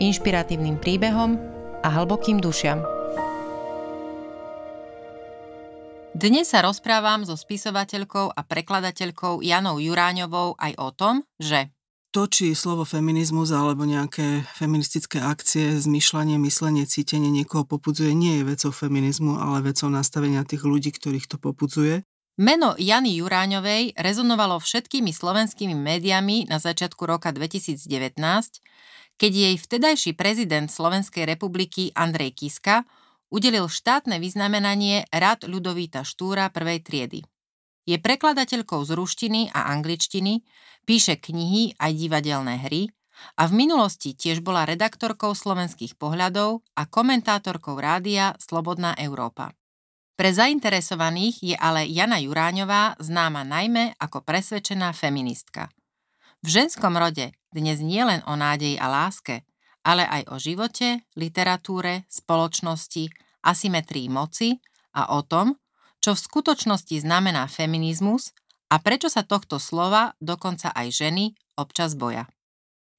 inšpiratívnym príbehom a hlbokým dušiam. Dnes sa rozprávam so spisovateľkou a prekladateľkou Janou Juráňovou aj o tom, že to, či slovo feminizmus alebo nejaké feministické akcie, zmyšľanie, myslenie, cítenie niekoho popudzuje, nie je vecou feminizmu, ale vecou nastavenia tých ľudí, ktorých to popudzuje. Meno Jany Juráňovej rezonovalo všetkými slovenskými médiami na začiatku roka 2019, keď jej vtedajší prezident Slovenskej republiky Andrej Kiska udelil štátne vyznamenanie Rad Ľudovíta Štúra prvej triedy. Je prekladateľkou z ruštiny a angličtiny, píše knihy a divadelné hry a v minulosti tiež bola redaktorkou slovenských pohľadov a komentátorkou rádia Slobodná Európa. Pre zainteresovaných je ale Jana Juráňová známa najmä ako presvedčená feministka. V ženskom rode dnes nie len o nádeji a láske, ale aj o živote, literatúre, spoločnosti, asymetrii moci a o tom, čo v skutočnosti znamená feminizmus a prečo sa tohto slova dokonca aj ženy občas boja.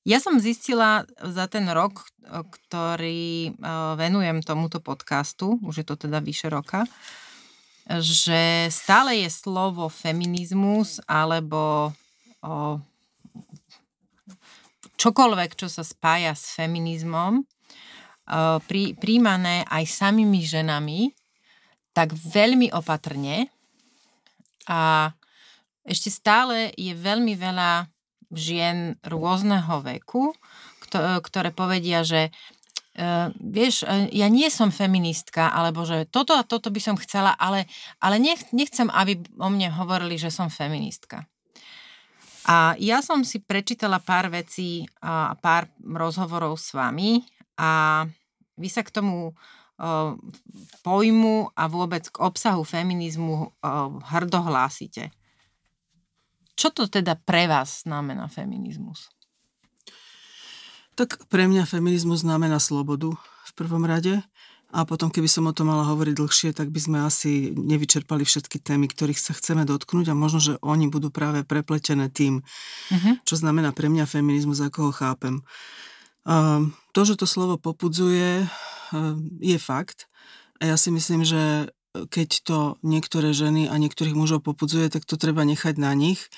Ja som zistila za ten rok, ktorý venujem tomuto podcastu, už je to teda vyše roka, že stále je slovo feminizmus alebo o, čokoľvek, čo sa spája s feminizmom, prí, príjmané aj samými ženami, tak veľmi opatrne a ešte stále je veľmi veľa žien rôzneho veku, ktoré povedia, že uh, vieš, e, ja nie som feministka, alebo že toto a toto by som chcela, ale, ale nech, nechcem, aby o mne hovorili, že som feministka. A ja som si prečítala pár vecí a pár rozhovorov s vami a vy sa k tomu pojmu a vôbec k obsahu feminizmu hrdo hlásite. Čo to teda pre vás znamená feminizmus? Tak pre mňa feminizmus znamená slobodu v prvom rade. A potom, keby som o tom mala hovoriť dlhšie, tak by sme asi nevyčerpali všetky témy, ktorých sa chceme dotknúť a možno, že oni budú práve prepletené tým, uh-huh. čo znamená pre mňa feminizmus, ako ho chápem. Uh, to, že to slovo popudzuje, uh, je fakt. A ja si myslím, že keď to niektoré ženy a niektorých mužov popudzuje, tak to treba nechať na nich.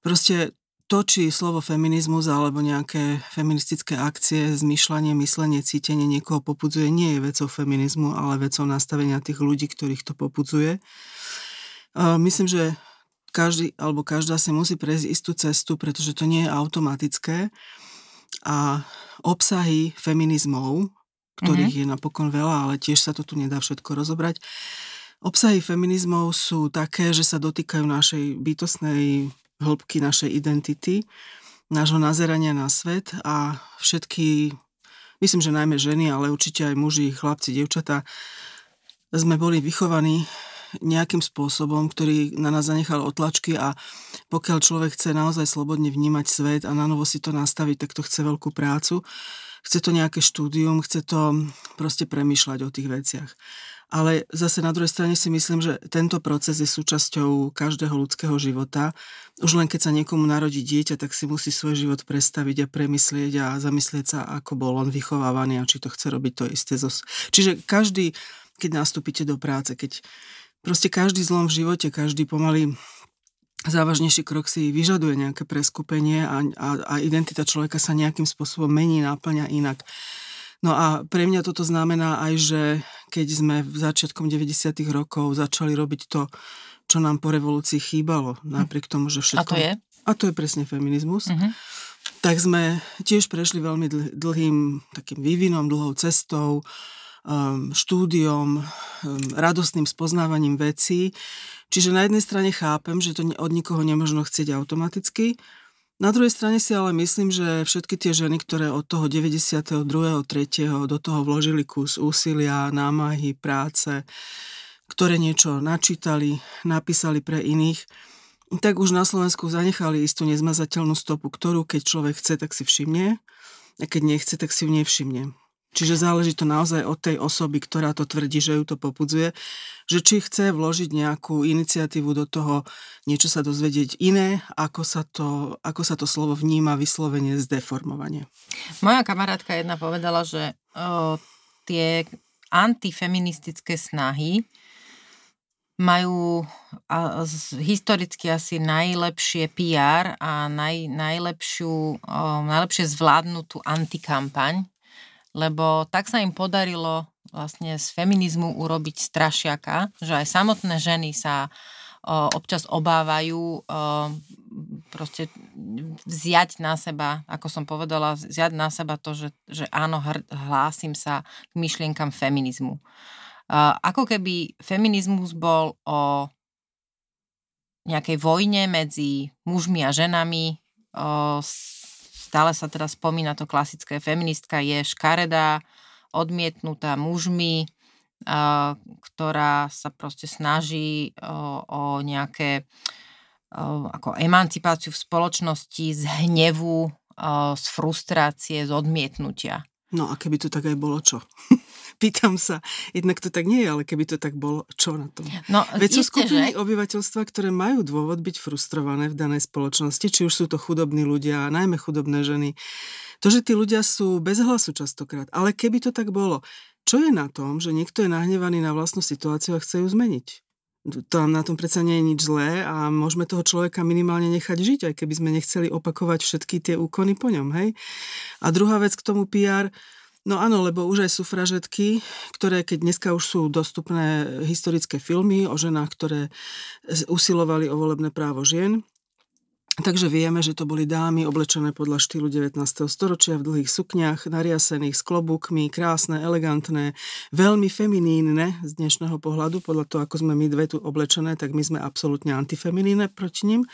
Proste to, či slovo feminizmus alebo nejaké feministické akcie, zmyšľanie, myslenie, cítenie niekoho popudzuje, nie je vecou feminizmu, ale vecou nastavenia tých ľudí, ktorých to popudzuje. Myslím, že každý alebo každá si musí prejsť istú cestu, pretože to nie je automatické. A obsahy feminizmov, ktorých mm-hmm. je napokon veľa, ale tiež sa to tu nedá všetko rozobrať, Obsahy feminizmov sú také, že sa dotýkajú našej bytostnej hĺbky našej identity, nášho nazerania na svet a všetky, myslím, že najmä ženy, ale určite aj muži, chlapci, devčatá, sme boli vychovaní nejakým spôsobom, ktorý na nás zanechal otlačky a pokiaľ človek chce naozaj slobodne vnímať svet a na novo si to nastaviť, tak to chce veľkú prácu. Chce to nejaké štúdium, chce to proste premýšľať o tých veciach. Ale zase na druhej strane si myslím, že tento proces je súčasťou každého ľudského života. Už len keď sa niekomu narodí dieťa, tak si musí svoj život predstaviť a premyslieť a zamyslieť sa, ako bol on vychovávaný a či to chce robiť to isté. Čiže každý, keď nastúpite do práce, keď proste každý zlom v živote, každý pomaly závažnejší krok si vyžaduje nejaké preskupenie a, a, a identita človeka sa nejakým spôsobom mení, náplňa inak. No a pre mňa toto znamená aj, že keď sme v začiatkom 90. rokov začali robiť to, čo nám po revolúcii chýbalo, napriek tomu, že všetko... A to je? A to je presne feminizmus. Uh-huh. Tak sme tiež prešli veľmi dlhým takým vývinom, dlhou cestou, um, štúdiom, um, radostným spoznávaním vecí. Čiže na jednej strane chápem, že to od nikoho nemožno chcieť automaticky, Na druhej strane si ale myslím, že všetky tie ženy, ktoré od toho 92. 3. do toho vložili kus úsilia, námahy, práce, ktoré niečo načítali, napísali pre iných, tak už na Slovensku zanechali istú nezmazateľnú stopu, ktorú keď človek chce, tak si všimne a keď nechce, tak si ju nevšimne. Čiže záleží to naozaj od tej osoby, ktorá to tvrdí, že ju to popudzuje, že či chce vložiť nejakú iniciatívu do toho, niečo sa dozvedieť iné, ako sa to, ako sa to slovo vníma vyslovene zdeformovanie. Moja kamarátka jedna povedala, že o, tie antifeministické snahy majú a, z, historicky asi najlepšie PR a naj, najlepšiu, o, najlepšie zvládnutú antikampaň lebo tak sa im podarilo vlastne z feminizmu urobiť strašiaka, že aj samotné ženy sa o, občas obávajú o, proste vziať na seba, ako som povedala, vziať na seba to, že, že áno, hr, hlásim sa k myšlienkam feminizmu. O, ako keby feminizmus bol o nejakej vojne medzi mužmi a ženami, o, stále sa teraz spomína to klasické feministka, je škaredá, odmietnutá mužmi, ktorá sa proste snaží o, o nejaké ako emancipáciu v spoločnosti z hnevu, z frustrácie, z odmietnutia. No a keby to tak aj bolo, čo? Pýtam sa, jednak to tak nie je, ale keby to tak bolo, čo na tom? No, Veď sú skupiny že? obyvateľstva, ktoré majú dôvod byť frustrované v danej spoločnosti, či už sú to chudobní ľudia, najmä chudobné ženy. To, že tí ľudia sú bez hlasu častokrát. Ale keby to tak bolo, čo je na tom, že niekto je nahnevaný na vlastnú situáciu a chce ju zmeniť? tam na tom predsa nie je nič zlé a môžeme toho človeka minimálne nechať žiť, aj keby sme nechceli opakovať všetky tie úkony po ňom, hej? A druhá vec k tomu PR, No áno, lebo už aj sufražetky, ktoré keď dneska už sú dostupné historické filmy o ženách, ktoré usilovali o volebné právo žien, Takže vieme, že to boli dámy oblečené podľa štýlu 19. storočia v dlhých sukniach, nariasených s klobúkmi, krásne, elegantné, veľmi feminínne z dnešného pohľadu. Podľa toho, ako sme my dve tu oblečené, tak my sme absolútne antifeminínne proti ním.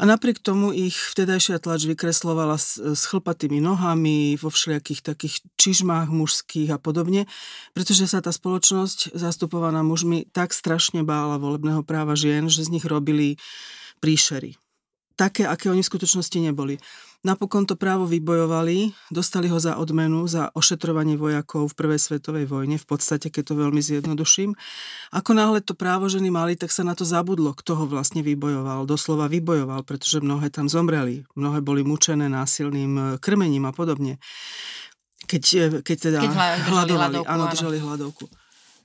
A napriek tomu ich vtedajšia tlač vykreslovala s, s chlpatými nohami, vo všelijakých takých čižmách mužských a podobne, pretože sa tá spoločnosť zastupovaná mužmi tak strašne bála volebného práva žien, že z nich robili príšery. Také, aké oni v skutočnosti neboli. Napokon to právo vybojovali, dostali ho za odmenu, za ošetrovanie vojakov v Prvej svetovej vojne, v podstate, keď to veľmi zjednoduším. Ako náhle to právo ženy mali, tak sa na to zabudlo, kto ho vlastne vybojoval. Doslova vybojoval, pretože mnohé tam zomreli. Mnohé boli mučené násilným e, krmením a podobne. Keď, e, keď teda keď hľadovali, hladovku, áno, držali hľadovku.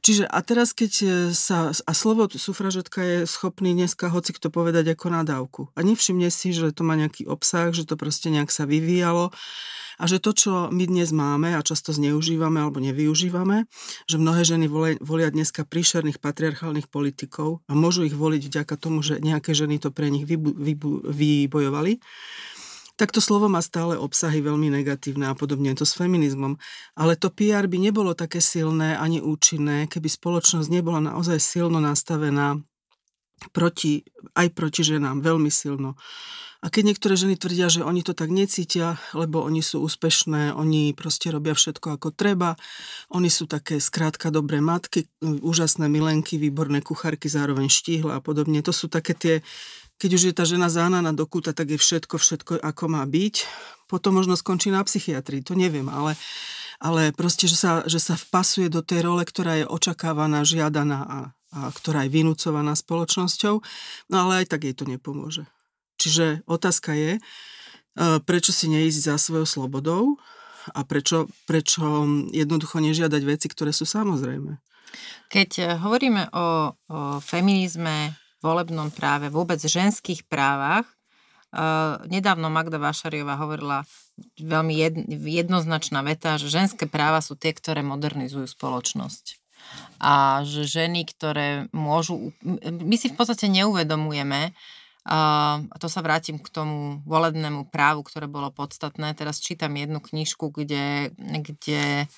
Čiže a teraz, keď e, sa, a slovo sufražetka je schopný dneska hoci kto povedať ako nadávku. A nevšimne si, že to má nejaký obsah, že to proste nejak sa vyvíjalo a že to, čo my dnes máme a často zneužívame alebo nevyužívame, že mnohé ženy volia dneska príšerných patriarchálnych politikov a môžu ich voliť vďaka tomu, že nejaké ženy to pre nich vybu, vybu, vybojovali, tak to slovo má stále obsahy veľmi negatívne a podobne je to s feminizmom. Ale to PR by nebolo také silné ani účinné, keby spoločnosť nebola naozaj silno nastavená proti, aj proti ženám, veľmi silno. A keď niektoré ženy tvrdia, že oni to tak necítia, lebo oni sú úspešné, oni proste robia všetko ako treba, oni sú také skrátka dobré matky, úžasné milenky, výborné kuchárky, zároveň štíhle a podobne. To sú také tie keď už je tá žena záhnaná do kúta, tak je všetko, všetko ako má byť. Potom možno skončí na psychiatrii, to neviem, ale, ale proste, že sa, že sa vpasuje do tej role, ktorá je očakávaná, žiadaná a, a ktorá je vynúcovaná spoločnosťou, no ale aj tak jej to nepomôže. Čiže otázka je, e, prečo si neísť za svojou slobodou a prečo, prečo jednoducho nežiadať veci, ktoré sú samozrejme. Keď e, hovoríme o, o feminizme, volebnom práve, vôbec ženských právach. Nedávno Magda Vášariová hovorila veľmi jednoznačná veta, že ženské práva sú tie, ktoré modernizujú spoločnosť. A že ženy, ktoré môžu... My si v podstate neuvedomujeme, a to sa vrátim k tomu volebnému právu, ktoré bolo podstatné. Teraz čítam jednu knižku, kde, kde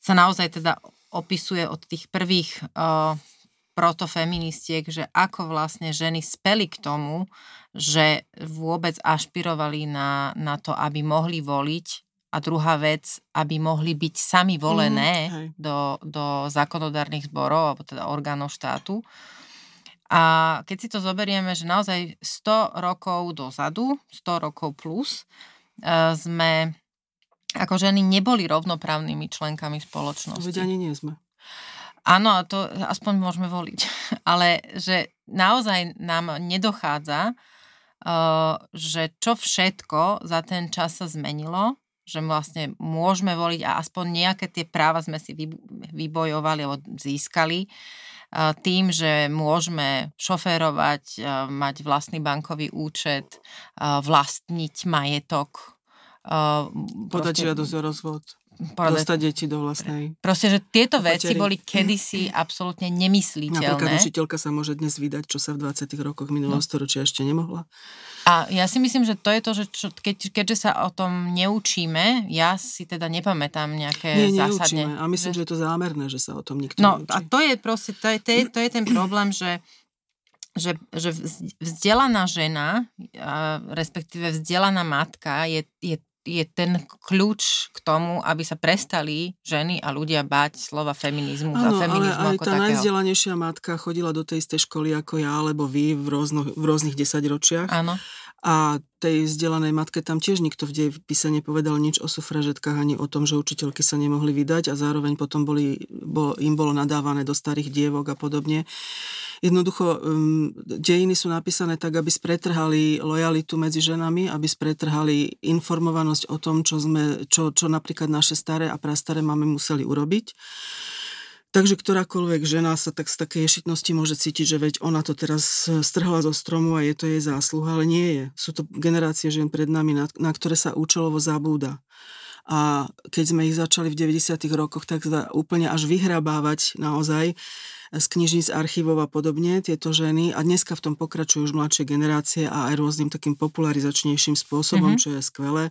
sa naozaj teda opisuje od tých prvých protofeministiek, že ako vlastne ženy speli k tomu, že vôbec ašpirovali na, na to, aby mohli voliť a druhá vec, aby mohli byť sami volené mm, do, do zákonodárnych zborov, alebo teda orgánov štátu. A keď si to zoberieme, že naozaj 100 rokov dozadu, 100 rokov plus, e, sme ako ženy neboli rovnoprávnymi členkami spoločnosti. Veď ani nie sme. Áno, a to aspoň môžeme voliť. Ale že naozaj nám nedochádza, uh, že čo všetko za ten čas sa zmenilo, že vlastne môžeme voliť a aspoň nejaké tie práva sme si vybojovali alebo získali uh, tým, že môžeme šoférovať, uh, mať vlastný bankový účet, vlastniť majetok. Podať žiadosť o rozvod povedať. Dostať deti do vlastnej... Proste, že tieto veci boli kedysi absolútne nemysliteľné. Napríklad učiteľka sa môže dnes vydať, čo sa v 20 rokoch minulého no. storočia ešte nemohla. A ja si myslím, že to je to, že čo, keď, keďže sa o tom neučíme, ja si teda nepamätám nejaké Nie, zásadne. neučíme. A myslím, že... že je to zámerné, že sa o tom nikto No neučí. a to je proste, to je, to je, to je ten problém, že že, že vzdelaná žena, respektíve vzdelaná matka je, je je ten kľúč k tomu, aby sa prestali ženy a ľudia báť slova feminizmus ano, a feminizmu ale aj ako tá takého. najvzdelanejšia matka chodila do tej istej školy ako ja, alebo vy v, rôzno, v rôznych desaťročiach. Áno. A tej vzdelanej matke tam tiež nikto v dejepise nepovedal nič o sufražetkách ani o tom, že učiteľky sa nemohli vydať a zároveň potom boli, bol, im bolo nadávané do starých dievok a podobne. Jednoducho, um, dejiny sú napísané tak, aby spretrhali lojalitu medzi ženami, aby spretrhali informovanosť o tom, čo, sme, čo, čo napríklad naše staré a prastaré máme museli urobiť. Takže ktorákoľvek žena sa tak z takej ješitnosti môže cítiť, že veď ona to teraz strhla zo stromu a je to jej zásluha, ale nie je. Sú to generácie žien pred nami, na, na ktoré sa účelovo zabúda. A keď sme ich začali v 90. rokoch tak úplne až vyhrabávať naozaj z knižníc, archívov a podobne tieto ženy a dneska v tom pokračujú už mladšie generácie a aj rôznym takým popularizačnejším spôsobom, mm-hmm. čo je skvelé.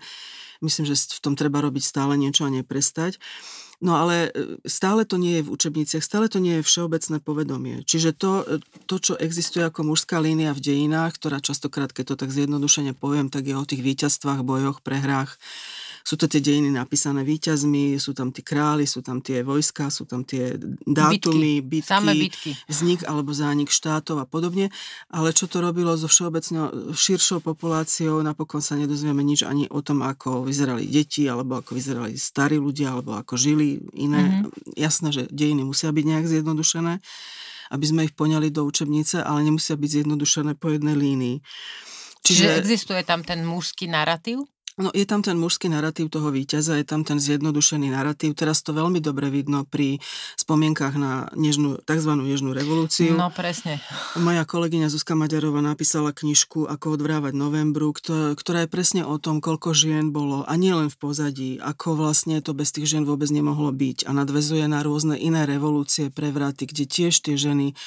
Myslím, že v tom treba robiť stále niečo a neprestať. No ale e, stále to nie je v učebniciach, stále to nie je všeobecné povedomie. Čiže to, e, to, čo existuje ako mužská línia v dejinách, ktorá častokrát, keď to tak zjednodušene poviem, tak je o tých víťazstvách, bojoch, prehrách, sú to tie dejiny napísané víťazmi, sú tam tí králi, sú tam tie vojska, sú tam tie dátumy, bitky, bitky, bitky. vznik alebo zánik štátov a podobne. Ale čo to robilo so všeobecne širšou populáciou, napokon sa nedozvieme nič ani o tom, ako vyzerali deti, alebo ako vyzerali starí ľudia, alebo ako žili iné. Mm-hmm. Jasné, že dejiny musia byť nejak zjednodušené aby sme ich poňali do učebnice, ale nemusia byť zjednodušené po jednej línii. Čiže, Čiže existuje tam ten mužský narratív? No je tam ten mužský narratív toho víťaza, je tam ten zjednodušený narratív. Teraz to veľmi dobre vidno pri spomienkach na nežnú, tzv. nežnú revolúciu. No presne. Moja kolegyňa Zuzka Maďarová napísala knižku Ako odvrávať novembru, ktorá je presne o tom, koľko žien bolo a nielen v pozadí, ako vlastne to bez tých žien vôbec nemohlo byť a nadvezuje na rôzne iné revolúcie, prevraty, kde tiež tie ženy,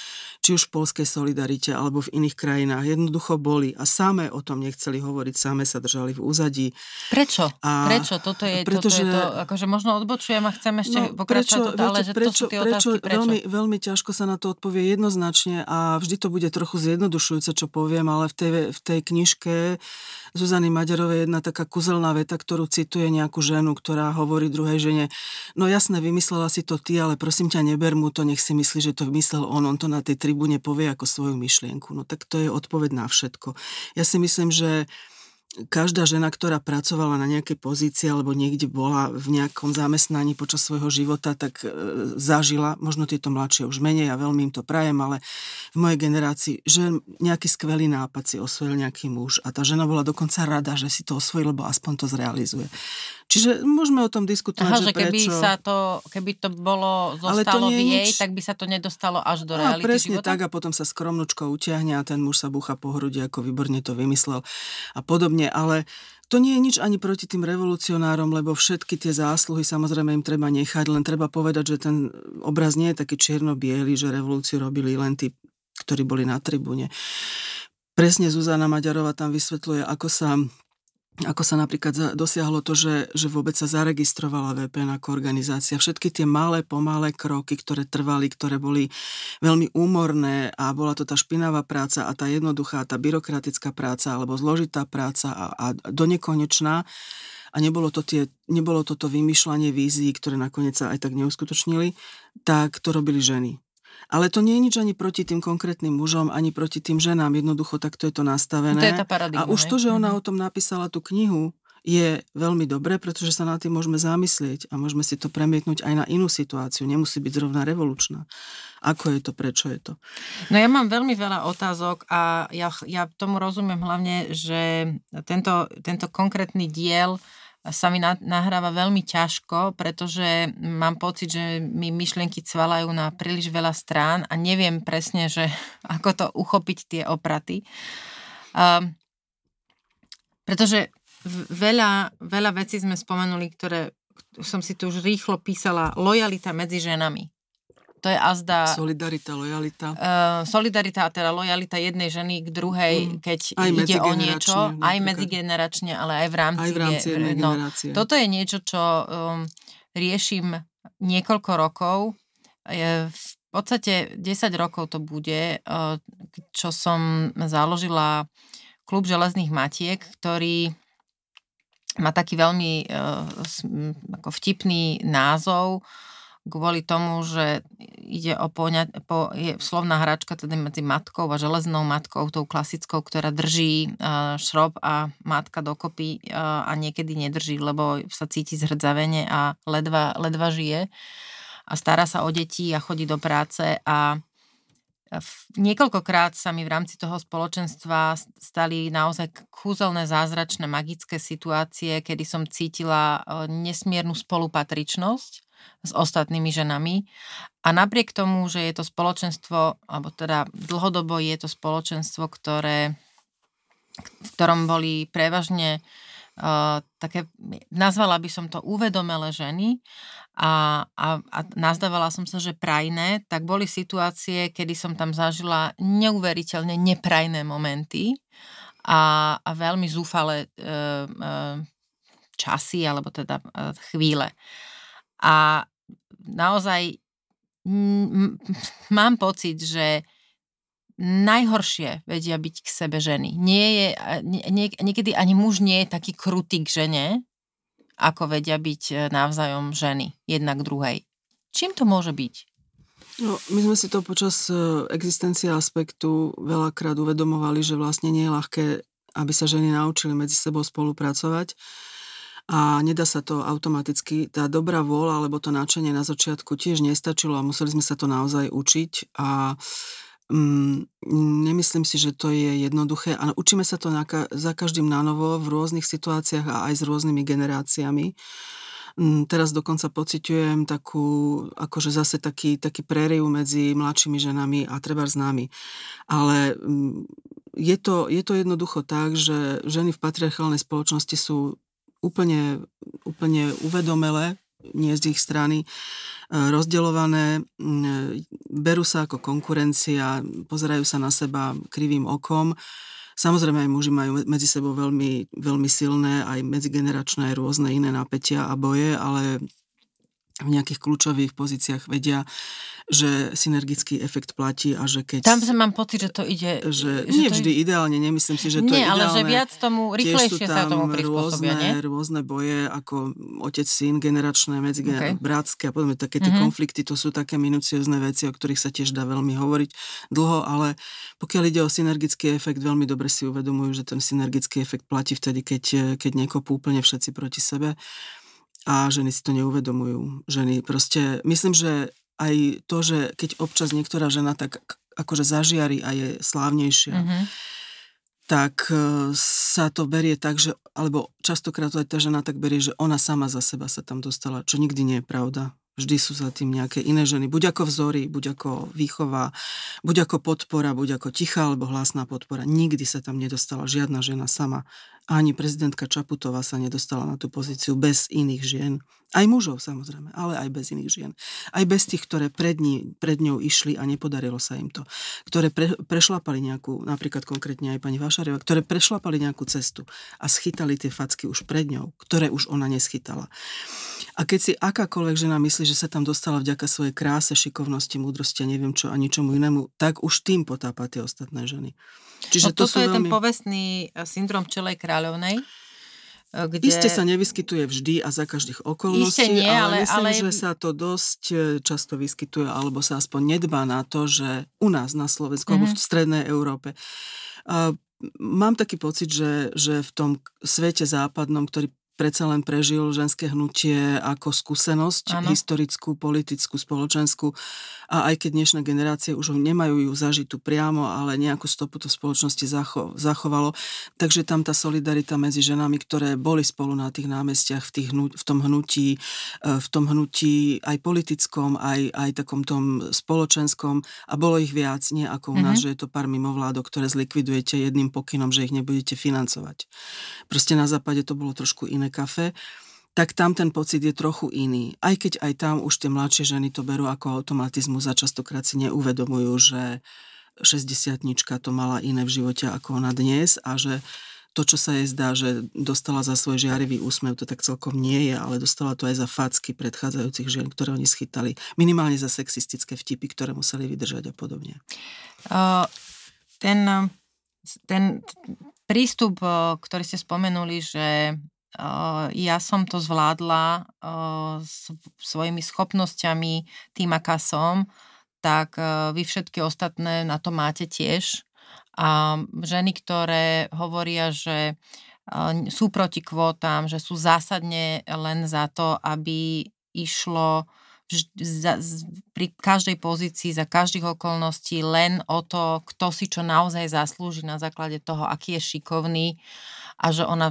či už v polskej solidarite alebo v iných krajinách, jednoducho boli a samé o tom nechceli hovoriť, samé sa držali v úzadí Prečo? A Prečo? Toto je, pretože, toto je to, akože možno odbočujem a chcem ešte no, pokračovať, prečo, ale že prečo, to sú tie prečo, otázky. Prečo? Veľmi, veľmi ťažko sa na to odpovie jednoznačne a vždy to bude trochu zjednodušujúce, čo poviem, ale v tej, v tej knižke Zuzany Maďarovej je jedna taká kuzelná veta, ktorú cituje nejakú ženu, ktorá hovorí druhej žene, no jasné, vymyslela si to ty, ale prosím ťa, neber mu to, nech si myslí, že to vymyslel on, on to na tej tribúne povie ako svoju myšlienku. No tak to je odpoveď na všetko. Ja si myslím, že každá žena, ktorá pracovala na nejakej pozícii alebo niekde bola v nejakom zamestnaní počas svojho života, tak e, zažila, možno tieto mladšie už menej a veľmi im to prajem, ale v mojej generácii, že nejaký skvelý nápad si osvojil nejaký muž a tá žena bola dokonca rada, že si to osvojil, lebo aspoň to zrealizuje. Čiže môžeme o tom diskutovať, Aha, že, že keby prečo... sa to, keby to bolo, zostalo v jej, nič... tak by sa to nedostalo až do reality a presne života? tak a potom sa skromnočko utiahne a ten muž sa búcha po hrudi, ako výborne to vymyslel a podobne, ale to nie je nič ani proti tým revolucionárom, lebo všetky tie zásluhy samozrejme im treba nechať, len treba povedať, že ten obraz nie je taký čierno-biely, že revolúciu robili len tí, ktorí boli na tribúne. Presne Zuzana Maďarová tam vysvetľuje, ako sa ako sa napríklad dosiahlo to, že, že vôbec sa zaregistrovala VPN ako organizácia. Všetky tie malé, pomalé kroky, ktoré trvali, ktoré boli veľmi úmorné a bola to tá špinavá práca a tá jednoduchá, tá byrokratická práca alebo zložitá práca a, a do. A nebolo to, tie, nebolo to to vymýšľanie vízií, ktoré nakoniec sa aj tak neuskutočnili, tak to robili ženy. Ale to nie je nič ani proti tým konkrétnym mužom, ani proti tým ženám. Jednoducho takto je to nastavené. To je tá paradigma, a už to, že ona mm-hmm. o tom napísala tú knihu, je veľmi dobré, pretože sa na tým môžeme zamyslieť a môžeme si to premietnúť aj na inú situáciu. Nemusí byť zrovna revolučná. Ako je to, prečo je to? No ja mám veľmi veľa otázok a ja, ja tomu rozumiem hlavne, že tento, tento konkrétny diel sa mi nahráva veľmi ťažko, pretože mám pocit, že mi myšlienky cvalajú na príliš veľa strán a neviem presne, že ako to uchopiť tie opraty. Um, pretože veľa, veľa vecí sme spomenuli, ktoré som si tu už rýchlo písala. Lojalita medzi ženami. To je azda... Solidarita, lojalita. Uh, solidarita a teda lojalita jednej ženy k druhej, mm. keď aj ide o niečo, napríklad. aj medzigeneračne, ale aj v rámci... Aj v rámci jednej no, generácie. Toto je niečo, čo um, riešim niekoľko rokov. Je, v podstate 10 rokov to bude, uh, čo som založila klub železných matiek, ktorý má taký veľmi uh, ako vtipný názov kvôli tomu, že ide o poňa, po, je slovná hračka teda medzi matkou a železnou matkou, tou klasickou, ktorá drží uh, šrob a matka dokopy uh, a niekedy nedrží, lebo sa cíti zhrdzavene a ledva, ledva žije. A stará sa o deti a chodí do práce a Niekoľkokrát sa mi v rámci toho spoločenstva stali naozaj kúzelné, zázračné, magické situácie, kedy som cítila nesmiernu spolupatričnosť s ostatnými ženami. A napriek tomu, že je to spoločenstvo, alebo teda dlhodobo je to spoločenstvo, ktoré, v ktorom boli prevažne uh, také, nazvala by som to uvedomelé ženy a, a, a nazdávala som sa, že prajné, tak boli situácie, kedy som tam zažila neuveriteľne neprajné momenty a, a veľmi zúfale uh, uh, časy, alebo teda uh, chvíle. A naozaj mám pocit, že najhoršie vedia byť k sebe ženy. Nie je, nie, niekedy ani muž nie je taký krutý k žene, ako vedia byť e, navzájom ženy, jedna k druhej. Čím to môže byť? No, my sme si to počas e, existencie aspektu veľakrát uvedomovali, že vlastne nie je ľahké, aby sa ženy naučili medzi sebou spolupracovať a nedá sa to automaticky. Tá dobrá vôľa alebo to nadšenie na začiatku tiež nestačilo a museli sme sa to naozaj učiť a mm, nemyslím si, že to je jednoduché a učíme sa to na, za každým nánovo v rôznych situáciách a aj s rôznymi generáciami. Mm, teraz dokonca pociťujem takú, akože zase taký, taký preriv medzi mladšími ženami a treba s nami. Ale mm, je to, je to jednoducho tak, že ženy v patriarchálnej spoločnosti sú úplne, úplne uvedomele, nie z ich strany, e, rozdeľované, berú sa ako konkurencia, pozerajú sa na seba krivým okom. Samozrejme aj muži majú medzi sebou veľmi, veľmi silné, aj medzigeneračné, aj rôzne iné napätia a boje, ale v nejakých kľúčových pozíciách vedia, že synergický efekt platí a že keď... Tam sa mám pocit, že to ide... Že, že nie vždy ide... ideálne, nemyslím si, že to nie, je ideálne. ale že viac tomu, rýchlejšie sa tomu prispôsobia, rôzne, nie? rôzne boje, ako otec, syn, generačné, medzigeneračné, okay. bratské a podobne. Také tie mm-hmm. konflikty, to sú také minuciozne veci, o ktorých sa tiež dá veľmi hovoriť dlho, ale pokiaľ ide o synergický efekt, veľmi dobre si uvedomujú, že ten synergický efekt platí vtedy, keď, keď nekopú úplne všetci proti sebe a ženy si to neuvedomujú. Ženy proste, myslím, že aj to, že keď občas niektorá žena tak akože zažiari a je slávnejšia, mm-hmm. tak e, sa to berie tak, že, alebo častokrát to aj tá žena tak berie, že ona sama za seba sa tam dostala, čo nikdy nie je pravda. Vždy sú za tým nejaké iné ženy, buď ako vzory, buď ako výchova, buď ako podpora, buď ako tichá alebo hlasná podpora. Nikdy sa tam nedostala žiadna žena sama. Ani prezidentka Čaputová sa nedostala na tú pozíciu bez iných žien. Aj mužov samozrejme, ale aj bez iných žien. Aj bez tých, ktoré pred, ní, pred ňou išli a nepodarilo sa im to. Ktoré pre, prešlapali nejakú, napríklad konkrétne aj pani Vašareva, ktoré prešlapali nejakú cestu a schytali tie facky už pred ňou, ktoré už ona neschytala. A keď si akákoľvek žena myslí, že sa tam dostala vďaka svojej kráse, šikovnosti, múdrosti a neviem čo a ničomu inému, tak už tým potápa tie ostatné ženy. Čiže no, to toto je veľmi... ten povestný eh, syndrom Čelej kráľovnej, kde... Isté sa nevyskytuje vždy a za každých okolností, nie, ale, ale myslím, ale... že sa to dosť e, často vyskytuje, alebo sa aspoň nedbá na to, že u nás na Slovensku, mm-hmm. alebo v mhm. strednej Európe. A mám taký pocit, že, že v tom svete západnom, ktorý predsa len prežil ženské hnutie ako skúsenosť ano. historickú, politickú, spoločenskú a aj keď dnešné generácie už nemajú ju zažitú priamo, ale nejakú stopu to v spoločnosti zacho- zachovalo. Takže tam tá solidarita medzi ženami, ktoré boli spolu na tých námestiach v, tých hnu- v tom hnutí, e, v tom hnutí aj politickom, aj, aj takom tom spoločenskom a bolo ich viac, nie ako u nás, mm-hmm. že je to pár mimovládok, ktoré zlikvidujete jedným pokynom, že ich nebudete financovať. Proste na západe to bolo trošku iné kafe tak tam ten pocit je trochu iný. Aj keď aj tam už tie mladšie ženy to berú ako automatizmus a častokrát si neuvedomujú, že 60 to mala iné v živote ako ona dnes a že to, čo sa jej zdá, že dostala za svoj žiarivý úsmev, to tak celkom nie je, ale dostala to aj za facky predchádzajúcich žien, ktoré oni schytali. Minimálne za sexistické vtipy, ktoré museli vydržať a podobne. Uh, ten, ten prístup, ktorý ste spomenuli, že ja som to zvládla svojimi schopnosťami tým, aká som, tak vy všetky ostatné na to máte tiež. A ženy, ktoré hovoria, že sú proti kvótam, že sú zásadne len za to, aby išlo za, pri každej pozícii, za každých okolností len o to, kto si čo naozaj zaslúži na základe toho, aký je šikovný a že ona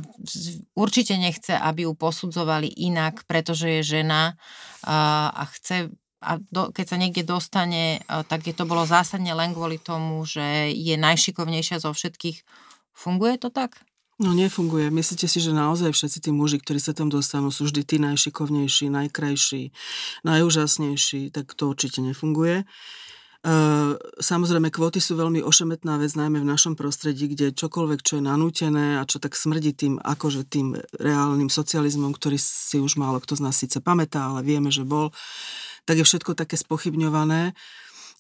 určite nechce, aby ju posudzovali inak, pretože je žena a, a chce a do, keď sa niekde dostane, tak je to bolo zásadne len kvôli tomu, že je najšikovnejšia zo všetkých. Funguje to tak? No nefunguje. Myslíte si, že naozaj všetci tí muži, ktorí sa tam dostanú, sú vždy tí najšikovnejší, najkrajší, najúžasnejší, tak to určite nefunguje. Ehm, samozrejme, kvóty sú veľmi ošemetná vec, najmä v našom prostredí, kde čokoľvek, čo je nanútené a čo tak smrdí tým, akože tým reálnym socializmom, ktorý si už málo kto z nás síce pamätá, ale vieme, že bol, tak je všetko také spochybňované.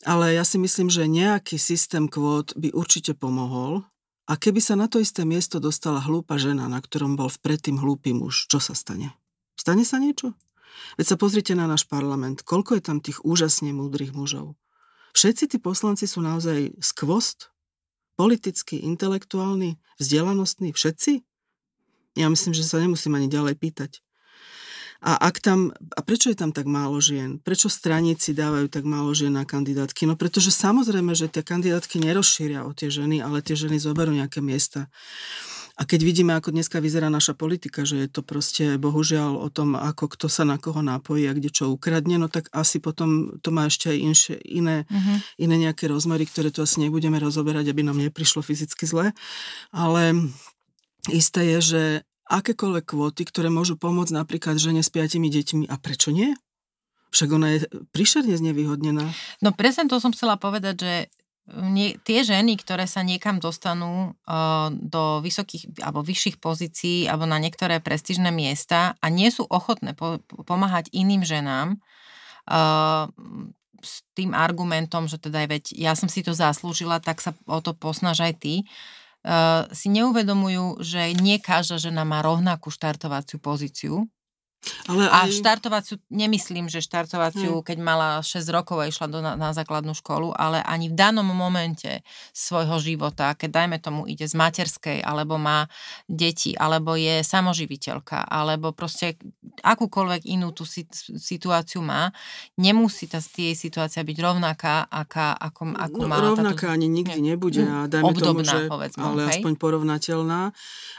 Ale ja si myslím, že nejaký systém kvót by určite pomohol. A keby sa na to isté miesto dostala hlúpa žena, na ktorom bol vpredtým hlúpy muž, čo sa stane? Stane sa niečo? Veď sa pozrite na náš parlament. Koľko je tam tých úžasne múdrych mužov? Všetci tí poslanci sú naozaj skvost, politicky, intelektuálni, vzdelanostní, všetci? Ja myslím, že sa nemusím ani ďalej pýtať. A, ak tam, a prečo je tam tak málo žien? Prečo straníci dávajú tak málo žien na kandidátky? No pretože samozrejme, že tie kandidátky nerozšíria o tie ženy, ale tie ženy zoberú nejaké miesta. A keď vidíme, ako dneska vyzerá naša politika, že je to proste bohužiaľ o tom, ako kto sa na koho nápojí a kde čo ukradne, no tak asi potom to má ešte aj inšie, iné, uh-huh. iné nejaké rozmery, ktoré tu asi nebudeme rozoberať, aby nám neprišlo fyzicky zle. Ale isté je, že akékoľvek kvóty, ktoré môžu pomôcť napríklad žene s piatimi deťmi, a prečo nie? Však ona je príšerne znevýhodnená. No presne to som chcela povedať, že nie, tie ženy, ktoré sa niekam dostanú uh, do vysokých alebo vyšších pozícií alebo na niektoré prestížne miesta a nie sú ochotné po, pomáhať iným ženám uh, s tým argumentom, že teda veď ja som si to zaslúžila, tak sa o to posnaž aj ty, si neuvedomujú, že nie každá žena má rovnakú štartovaciu pozíciu ale aj... A štartovaciu, nemyslím, že štartovaciu, hmm. keď mala 6 rokov a išla do, na, na základnú školu, ale ani v danom momente svojho života, keď dajme tomu ide z materskej, alebo má deti, alebo je samoživiteľka, alebo proste akúkoľvek inú tú situáciu má, nemusí tá jej situácia byť rovnaká, aká, ako, ako no, má Rovnaká táto... ani nikdy nebude. A dajme Obdobná, tomu, že, povedzme, ale hej? aspoň porovnateľná,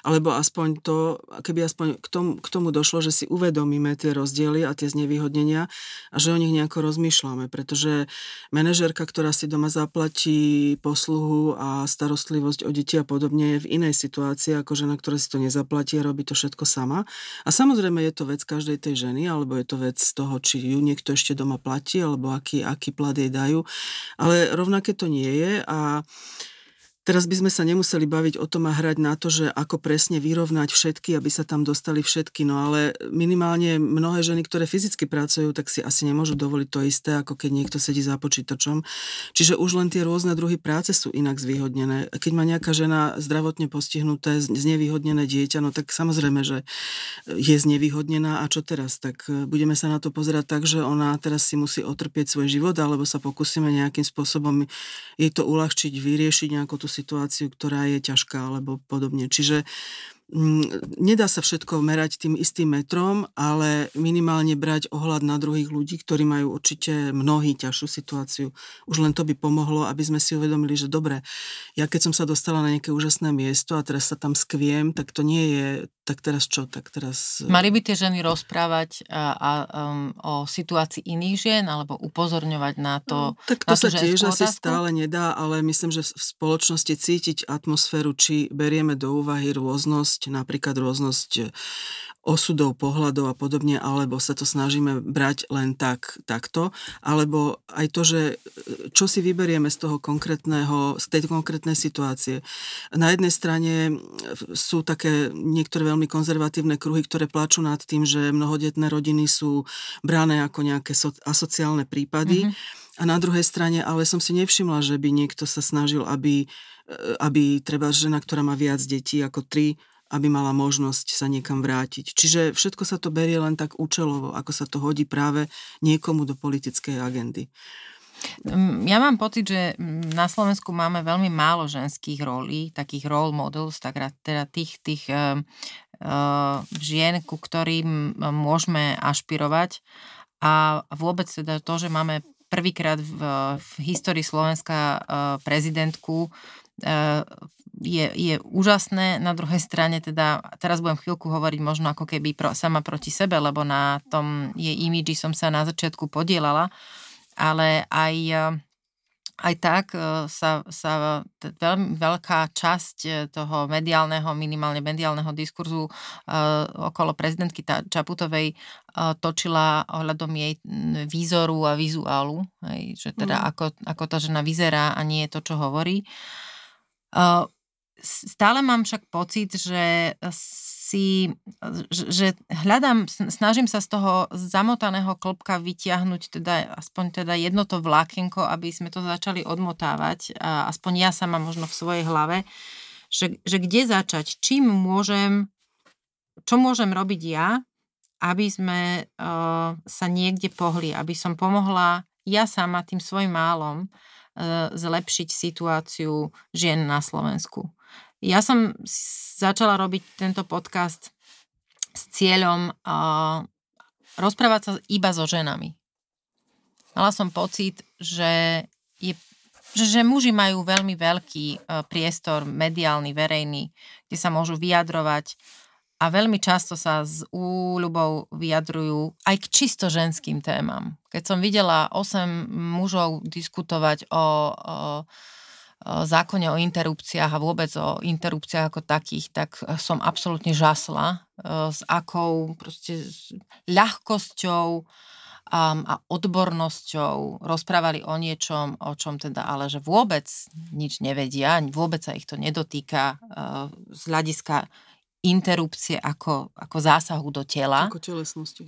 alebo aspoň to, keby aspoň k tomu, k tomu došlo, že si uvedomí, uvedomíme tie rozdiely a tie znevýhodnenia a že o nich nejako rozmýšľame, pretože manažerka, ktorá si doma zaplatí posluhu a starostlivosť o deti a podobne je v inej situácii ako žena, ktorá si to nezaplatí a robí to všetko sama. A samozrejme je to vec každej tej ženy, alebo je to vec toho, či ju niekto ešte doma platí, alebo aký, aký plat jej dajú. Ale rovnaké to nie je a Teraz by sme sa nemuseli baviť o tom a hrať na to, že ako presne vyrovnať všetky, aby sa tam dostali všetky, no ale minimálne mnohé ženy, ktoré fyzicky pracujú, tak si asi nemôžu dovoliť to isté, ako keď niekto sedí za počítačom. Čiže už len tie rôzne druhy práce sú inak zvýhodnené. Keď má nejaká žena zdravotne postihnuté, znevýhodnené dieťa, no tak samozrejme, že je znevýhodnená a čo teraz? Tak e, budeme sa na to pozerať tak, že ona teraz si musí otrpieť svoj život, alebo sa pokúsime nejakým spôsobom jej to uľahčiť, vyriešiť nejakú tú situáciu, ktorá je ťažká alebo podobne. Čiže nedá sa všetko merať tým istým metrom, ale minimálne brať ohľad na druhých ľudí, ktorí majú určite mnohí ťažšiu situáciu. Už len to by pomohlo, aby sme si uvedomili, že dobre, ja keď som sa dostala na nejaké úžasné miesto a teraz sa tam skviem, tak to nie je tak teraz čo? Tak teraz... E, Mali by tie ženy rozprávať a, a, um, o situácii iných žien alebo upozorňovať na to? No, tak to sa tiež asi stále nedá, ale myslím, že v spoločnosti cítiť atmosféru, či berieme do úvahy rôznosť, napríklad rôznosť osudov, pohľadov a podobne, alebo sa to snažíme brať len tak, takto, alebo aj to, že e, čo si vyberieme z toho konkrétneho, z tej konkrétnej situácie. Na jednej strane sú také niektoré veľmi konzervatívne kruhy, ktoré plačú nad tým, že mnohodetné rodiny sú brané ako nejaké so, asociálne prípady. Mm-hmm. A na druhej strane, ale som si nevšimla, že by niekto sa snažil, aby, e, aby treba žena, ktorá má viac detí ako tri, aby mala možnosť sa niekam vrátiť. Čiže všetko sa to berie len tak účelovo, ako sa to hodí práve niekomu do politickej agendy. Mm, ja mám pocit, že na Slovensku máme veľmi málo ženských rolí, takých role models, tak teda tých, tých uh, uh, žien, ku ktorým môžeme ašpirovať. A vôbec teda to, že máme prvýkrát v, v histórii Slovenska prezidentku, je, je úžasné. Na druhej strane teda, teraz budem chvíľku hovoriť možno ako keby pro, sama proti sebe, lebo na tom jej imidži som sa na začiatku podielala, ale aj, aj tak e, sa, sa veľmi veľká časť e, toho mediálneho, minimálne mediálneho diskurzu okolo prezidentky Čaputovej točila ohľadom jej výzoru a vizuálu, hej, že teda mm. ako, ako tá žena vyzerá a nie je to, čo hovorí. Uh, stále mám však pocit, že si, že hľadám, snažím sa z toho zamotaného klopka vytiahnuť teda aspoň teda jedno to vlákenko, aby sme to začali odmotávať, aspoň ja sama možno v svojej hlave, že, že kde začať, čím môžem, čo môžem robiť ja, aby sme uh, sa niekde pohli, aby som pomohla ja sama tým svojim málom uh, zlepšiť situáciu žien na Slovensku. Ja som začala robiť tento podcast s cieľom uh, rozprávať sa iba so ženami. Mala som pocit, že, je, že, muži majú veľmi veľký uh, priestor mediálny, verejný, kde sa môžu vyjadrovať a veľmi často sa s úľubou vyjadrujú aj k čisto ženským témam. Keď som videla 8 mužov diskutovať o, o zákone o interrupciách a vôbec o interrupciách ako takých, tak e, som absolútne žasla, e, s akou proste ľahkosťou a odbornosťou rozprávali o niečom, o čom teda ale, že vôbec nič nevedia, vôbec sa ich to nedotýka e, z hľadiska interrupcie ako, ako zásahu do tela. Ako telesnosti.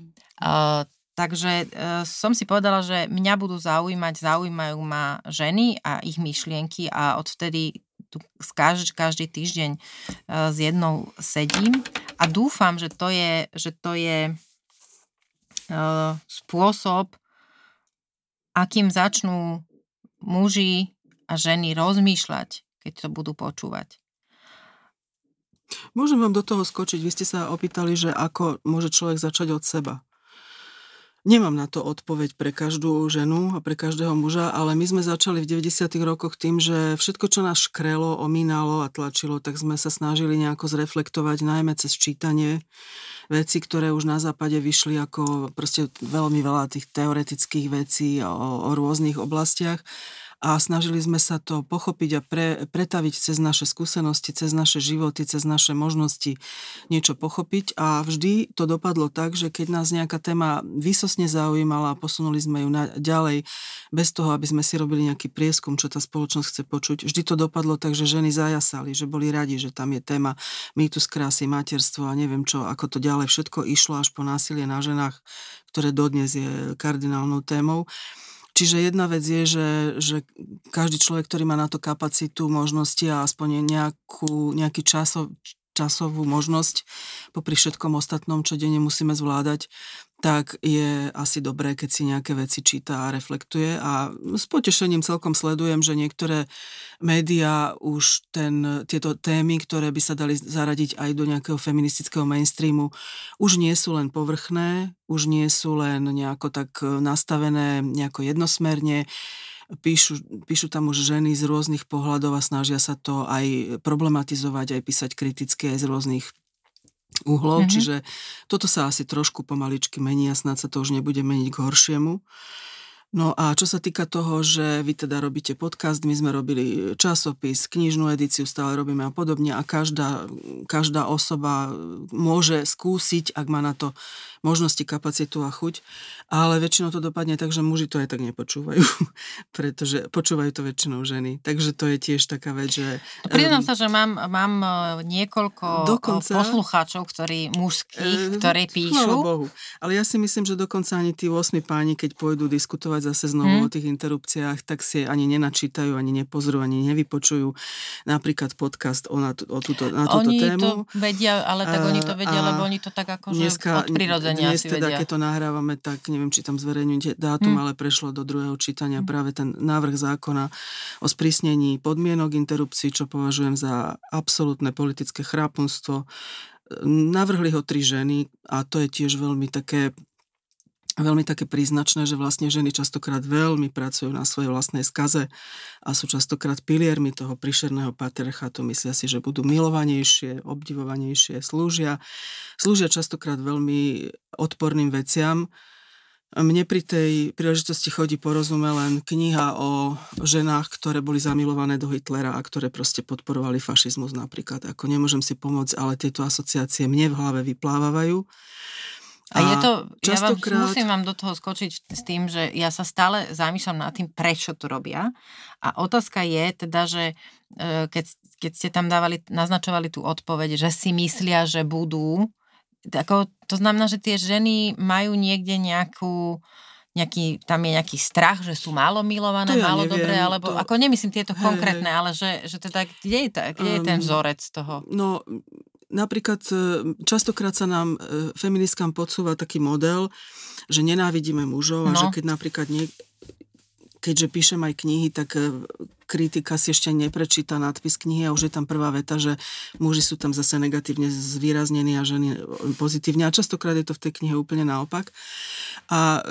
Takže e, som si povedala, že mňa budú zaujímať, zaujímajú ma ženy a ich myšlienky a odvtedy tu každý, každý týždeň e, s jednou sedím a dúfam, že to je, že to je e, spôsob, akým začnú muži a ženy rozmýšľať, keď to budú počúvať. Môžem vám do toho skočiť. Vy ste sa opýtali, že ako môže človek začať od seba. Nemám na to odpoveď pre každú ženu a pre každého muža, ale my sme začali v 90. rokoch tým, že všetko, čo nás škrelo, omínalo a tlačilo, tak sme sa snažili nejako zreflektovať, najmä cez čítanie veci, ktoré už na západe vyšli ako proste veľmi veľa tých teoretických vecí o, o rôznych oblastiach a snažili sme sa to pochopiť a pre, pretaviť cez naše skúsenosti, cez naše životy, cez naše možnosti niečo pochopiť a vždy to dopadlo tak, že keď nás nejaká téma výsosne zaujímala a posunuli sme ju na, ďalej bez toho, aby sme si robili nejaký prieskum, čo tá spoločnosť chce počuť, vždy to dopadlo tak, že ženy zajasali, že boli radi, že tam je téma mýtus krásy, materstvo a neviem čo, ako to ďalej všetko išlo až po násilie na ženách, ktoré dodnes je kardinálnou témou. Čiže jedna vec je, že, že každý človek, ktorý má na to kapacitu, možnosti a aspoň nejakú, nejaký časov, časovú možnosť popri všetkom ostatnom, čo denne musíme zvládať, tak je asi dobré, keď si nejaké veci číta a reflektuje. A s potešením celkom sledujem, že niektoré médiá už ten, tieto témy, ktoré by sa dali zaradiť aj do nejakého feministického mainstreamu, už nie sú len povrchné, už nie sú len nejako tak nastavené nejako jednosmerne, Píšu, píšu tam už ženy z rôznych pohľadov a snažia sa to aj problematizovať, aj písať kriticky aj z rôznych uhlov, mm-hmm. čiže toto sa asi trošku pomaličky mení a snad sa to už nebude meniť k horšiemu. No a čo sa týka toho, že vy teda robíte podcast, my sme robili časopis, knižnú edíciu stále robíme a podobne a každá, každá osoba môže skúsiť, ak má na to možnosti, kapacitu a chuť, ale väčšinou to dopadne tak, že muži to aj tak nepočúvajú, pretože počúvajú to väčšinou ženy. Takže to je tiež taká vec, že... Priznám sa, že mám, mám e, niekoľko e, dokonca, poslucháčov, ktorí mužských, ktorí píšu. Bohu. Ale ja si myslím, že dokonca ani tí 8 páni, keď pôjdu diskutovať zase znovu hmm. o tých interrupciách, tak si ani nenačítajú, ani nepozrú, ani nevypočujú napríklad podcast o, na, o túto, na túto oni tému. to vedia, ale tak oni to vedia, a lebo oni to tak akože dneska, od prirodzenia dnes teda, vedia. keď to nahrávame, tak neviem, či tam zverejňujete dátum, hmm. ale prešlo do druhého čítania hmm. práve ten návrh zákona o sprísnení podmienok interrupcií, čo považujem za absolútne politické chrápunstvo. Navrhli ho tri ženy a to je tiež veľmi také veľmi také príznačné, že vlastne ženy častokrát veľmi pracujú na svojej vlastnej skaze a sú častokrát piliermi toho príšerného patriarchátu. Myslia si, že budú milovanejšie, obdivovanejšie, slúžia. Slúžia častokrát veľmi odporným veciam. Mne pri tej príležitosti chodí porozume len kniha o ženách, ktoré boli zamilované do Hitlera a ktoré proste podporovali fašizmus napríklad. Ako nemôžem si pomôcť, ale tieto asociácie mne v hlave vyplávajú. A, a je to, častokrát... ja vám, musím vám do toho skočiť s tým, že ja sa stále zamýšľam nad tým, prečo to robia. A otázka je teda, že e, keď, keď ste tam dávali, naznačovali tú odpoveď, že si myslia, že budú, ako, to znamená, že tie ženy majú niekde nejakú nejaký, tam je nejaký strach, že sú málo milované, ja málo neviem, dobré, alebo to... ako nemyslím tieto hej, konkrétne, ale že, že teda kde je, ta, kde um, je ten vzorec toho? No, napríklad e, častokrát sa nám e, feministkám podsúva taký model, že nenávidíme mužov no. a že keď napríklad nie, keďže píšem aj knihy, tak e, kritika si ešte neprečíta nadpis knihy a už je tam prvá veta, že muži sú tam zase negatívne zvýraznení a ženy pozitívne. A častokrát je to v tej knihe úplne naopak. A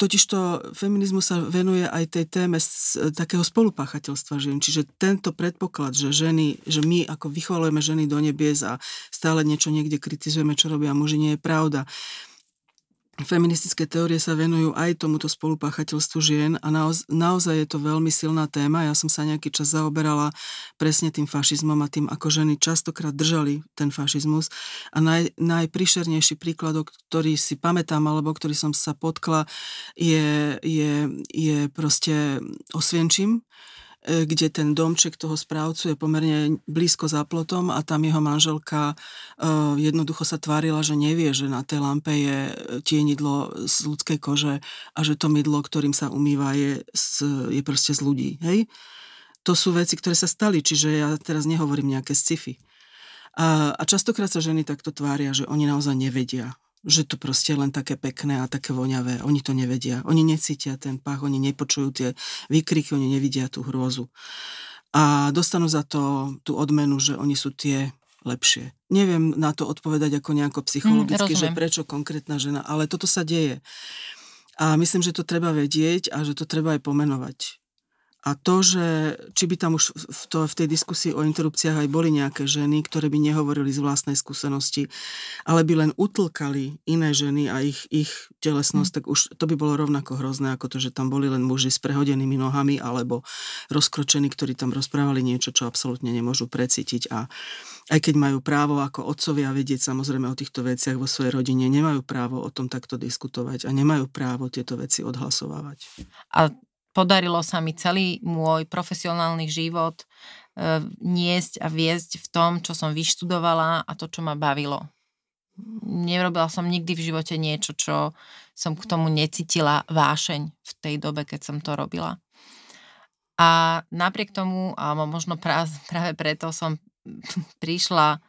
totižto feminizmus sa venuje aj tej téme z takého spolupáchateľstva žien. Čiže tento predpoklad, že ženy, že my ako vychvalujeme ženy do nebies a stále niečo niekde kritizujeme, čo robia muži, nie je pravda feministické teórie sa venujú aj tomuto spolupáchateľstvu žien a naoz, naozaj je to veľmi silná téma. Ja som sa nejaký čas zaoberala presne tým fašizmom a tým, ako ženy častokrát držali ten fašizmus. A naj, najprišernejší príklad, ktorý si pamätám, alebo ktorý som sa potkla, je, je, je proste Osvienčím, kde ten domček toho správcu je pomerne blízko za plotom a tam jeho manželka e, jednoducho sa tvárila, že nevie, že na tej lampe je tienidlo z ľudskej kože a že to mydlo, ktorým sa umýva, je, z, je proste z ľudí. Hej? To sú veci, ktoré sa stali, čiže ja teraz nehovorím nejaké sci-fi. A, a častokrát sa ženy takto tvária, že oni naozaj nevedia že to proste je len také pekné a také voňavé. Oni to nevedia. Oni necítia ten pach, oni nepočujú tie výkriky, oni nevidia tú hrôzu. A dostanú za to tú odmenu, že oni sú tie lepšie. Neviem na to odpovedať ako nejako psychologicky, mm, že prečo konkrétna žena, ale toto sa deje. A myslím, že to treba vedieť a že to treba aj pomenovať. A to, že či by tam už v, to, v tej diskusii o interrupciách aj boli nejaké ženy, ktoré by nehovorili z vlastnej skúsenosti, ale by len utlkali iné ženy a ich, ich telesnosť, mm. tak už to by bolo rovnako hrozné, ako to, že tam boli len muži s prehodenými nohami alebo rozkročení, ktorí tam rozprávali niečo, čo absolútne nemôžu precítiť. A aj keď majú právo ako otcovia vedieť samozrejme o týchto veciach vo svojej rodine, nemajú právo o tom takto diskutovať a nemajú právo tieto veci odhlasovávať. A podarilo sa mi celý môj profesionálny život e, niesť a viesť v tom, čo som vyštudovala a to, čo ma bavilo. Nerobila som nikdy v živote niečo, čo som k tomu necítila vášeň v tej dobe, keď som to robila. A napriek tomu, alebo možno práve preto som prišla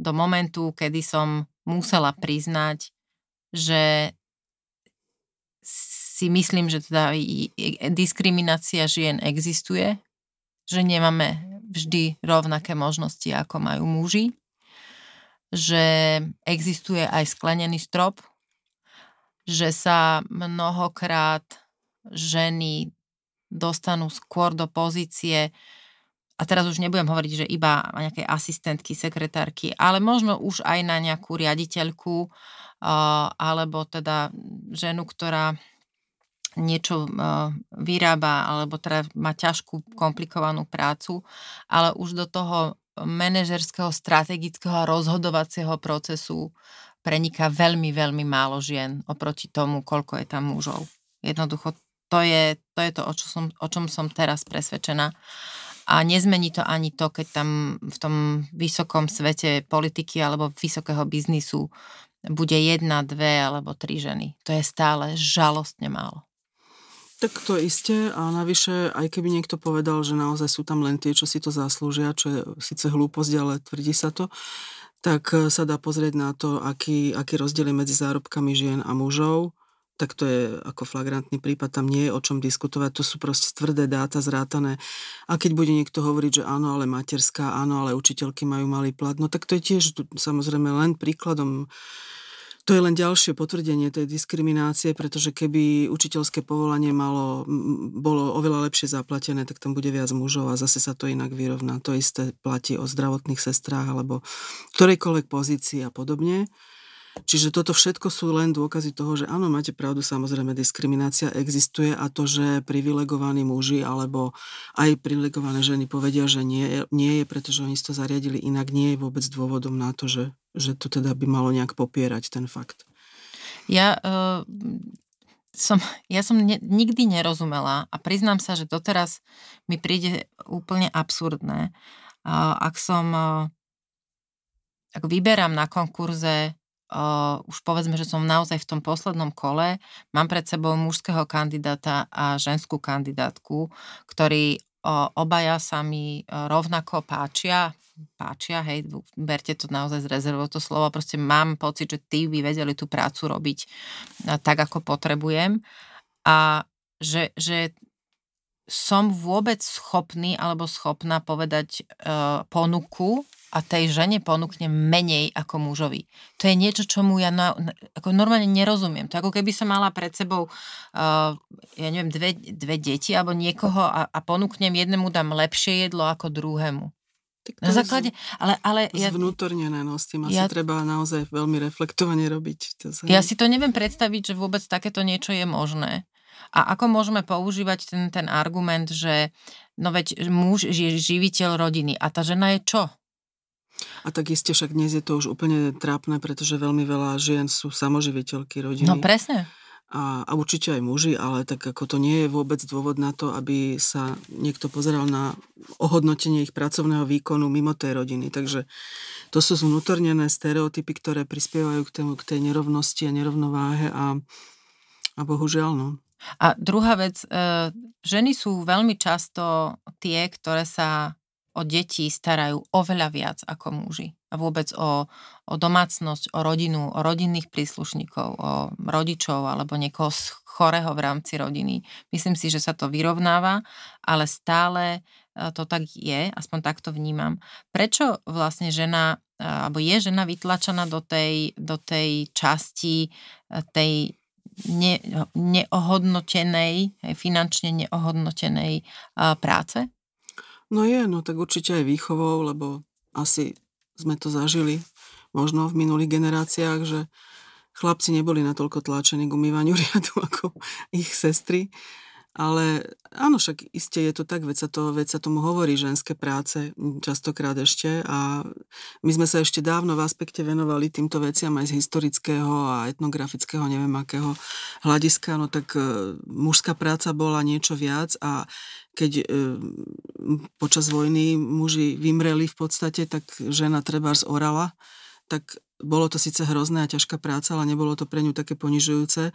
do momentu, kedy som musela priznať, že si myslím, že teda diskriminácia žien existuje, že nemáme vždy rovnaké možnosti, ako majú muži, že existuje aj sklenený strop, že sa mnohokrát ženy dostanú skôr do pozície, a teraz už nebudem hovoriť, že iba nejaké asistentky, sekretárky, ale možno už aj na nejakú riaditeľku, alebo teda ženu, ktorá niečo vyrába alebo teda má ťažkú, komplikovanú prácu, ale už do toho manažerského, strategického a rozhodovacieho procesu preniká veľmi, veľmi málo žien oproti tomu, koľko je tam mužov. Jednoducho to je to, je to o, čo som, o čom som teraz presvedčená. A nezmení to ani to, keď tam v tom vysokom svete politiky alebo vysokého biznisu bude jedna, dve alebo tri ženy. To je stále žalostne málo. Tak to isté a navyše, aj keby niekto povedal, že naozaj sú tam len tie, čo si to zaslúžia, čo je síce hlúposť, ale tvrdí sa to, tak e, sa dá pozrieť na to, aký, aký rozdiel je medzi zárobkami žien a mužov, tak to je ako flagrantný prípad, tam nie je o čom diskutovať, to sú proste tvrdé dáta zrátané. A keď bude niekto hovoriť, že áno, ale materská, áno, ale učiteľky majú malý plat, no tak to je tiež samozrejme len príkladom to je len ďalšie potvrdenie tej diskriminácie, pretože keby učiteľské povolanie malo, bolo oveľa lepšie zaplatené, tak tam bude viac mužov a zase sa to inak vyrovná. To isté platí o zdravotných sestrách alebo ktorejkoľvek pozícii a podobne. Čiže toto všetko sú len dôkazy toho, že áno, máte pravdu, samozrejme diskriminácia existuje a to, že privilegovaní muži alebo aj privilegované ženy povedia, že nie, nie je, pretože oni si to zariadili inak, nie je vôbec dôvodom na to, že že to teda by malo nejak popierať ten fakt. Ja uh, som, ja som ne, nikdy nerozumela a priznám sa, že doteraz mi príde úplne absurdné, uh, ak som, uh, ak vyberám na konkurze Uh, už povedzme, že som naozaj v tom poslednom kole, mám pred sebou mužského kandidáta a ženskú kandidátku, ktorí obaja sa mi uh, rovnako páčia, páčia, hej, berte to naozaj z rezervou to slovo, proste mám pocit, že tí by vedeli tú prácu robiť tak, ako potrebujem. A že, že som vôbec schopný alebo schopná povedať uh, ponuku a tej žene ponúkne menej ako mužovi. To je niečo, čomu ja na, ako normálne nerozumiem. To ako keby som mala pred sebou, uh, ja neviem, dve, dve deti alebo niekoho a, a ponúknem jednému dám lepšie jedlo ako druhému. Tak na základe, ale, ale... Ja, zvnútornené, no s tým asi ja, treba naozaj veľmi reflektovane robiť. To sa... Ja si to neviem predstaviť, že vôbec takéto niečo je možné. A ako môžeme používať ten, ten argument, že no veď muž je živiteľ rodiny a tá žena je čo? A tak iste však dnes je to už úplne trápne, pretože veľmi veľa žien sú samoživiteľky rodiny. No presne a, a určite aj muži, ale tak ako to nie je vôbec dôvod na to, aby sa niekto pozeral na ohodnotenie ich pracovného výkonu mimo tej rodiny. Takže to sú vnútornené stereotypy, ktoré prispievajú k, tému, k tej nerovnosti a nerovnováhe a, a bohužiaľ no. A druhá vec, e, ženy sú veľmi často tie, ktoré sa o deti starajú oveľa viac ako muži. A vôbec o, o domácnosť, o rodinu, o rodinných príslušníkov, o rodičov alebo niekoho chorého v rámci rodiny. Myslím si, že sa to vyrovnáva, ale stále e, to tak je, aspoň takto vnímam. Prečo vlastne žena, e, alebo je žena vytlačená do tej, do tej časti e, tej ne, neohodnotenej, finančne neohodnotenej práce? No je, no tak určite aj výchovou, lebo asi sme to zažili možno v minulých generáciách, že chlapci neboli natoľko tlačení k umývaniu riadu ako ich sestry. Ale áno, však iste je to tak, veď sa, to, veď sa tomu hovorí ženské práce častokrát ešte. A my sme sa ešte dávno v aspekte venovali týmto veciam aj z historického a etnografického, neviem akého hľadiska, no tak e, mužská práca bola niečo viac a keď e, počas vojny muži vymreli v podstate, tak žena treba orala, tak bolo to síce hrozné a ťažká práca, ale nebolo to pre ňu také ponižujúce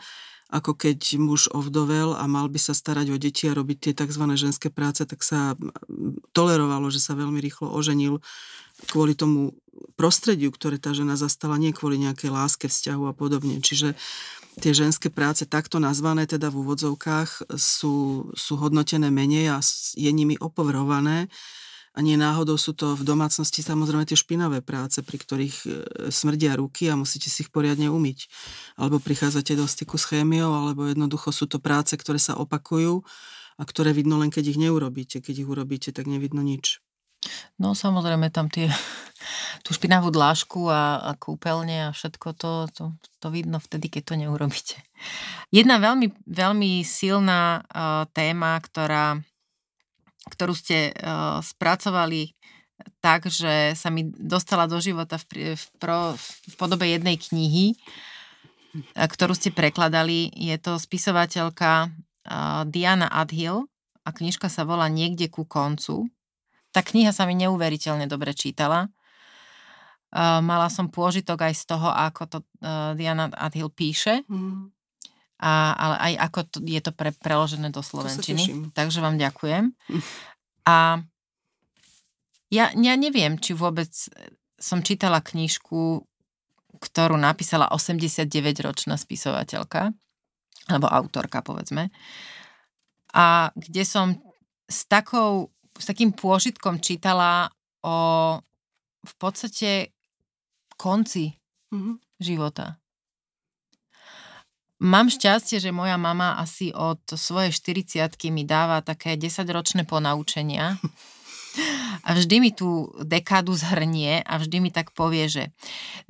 ako keď muž ovdovel a mal by sa starať o deti a robiť tie tzv. ženské práce, tak sa tolerovalo, že sa veľmi rýchlo oženil kvôli tomu prostrediu, ktoré tá žena zastala, nie kvôli nejakej láske, vzťahu a podobne. Čiže tie ženské práce takto nazvané, teda v úvodzovkách, sú, sú hodnotené menej a je nimi opovrhované a nie náhodou sú to v domácnosti samozrejme tie špinavé práce, pri ktorých e, smrdia ruky a musíte si ich poriadne umyť. Alebo prichádzate do styku s chémiou, alebo jednoducho sú to práce, ktoré sa opakujú a ktoré vidno len, keď ich neurobíte. Keď ich urobíte, tak nevidno nič. No samozrejme tam tie, tú špinavú dlážku a, a kúpeľne a všetko to, to, to vidno vtedy, keď to neurobíte. Jedna veľmi, veľmi silná uh, téma, ktorá ktorú ste uh, spracovali tak, že sa mi dostala do života v, v, pro, v podobe jednej knihy, ktorú ste prekladali. Je to spisovateľka uh, Diana Adhill a knižka sa volá Niekde ku koncu. Tá kniha sa mi neuveriteľne dobre čítala. Uh, mala som pôžitok aj z toho, ako to uh, Diana Adhill píše. Mm a, ale aj ako to, je to pre, preložené do slovenčiny. Takže vám ďakujem. A ja, ja neviem, či vôbec som čítala knižku, ktorú napísala 89-ročná spisovateľka, alebo autorka, povedzme, a kde som s, takou, s takým pôžitkom čítala o v podstate konci mm-hmm. života. Mám šťastie, že moja mama asi od svojej 40 mi dáva také 10-ročné ponaučenia a vždy mi tú dekádu zhrnie a vždy mi tak povie, že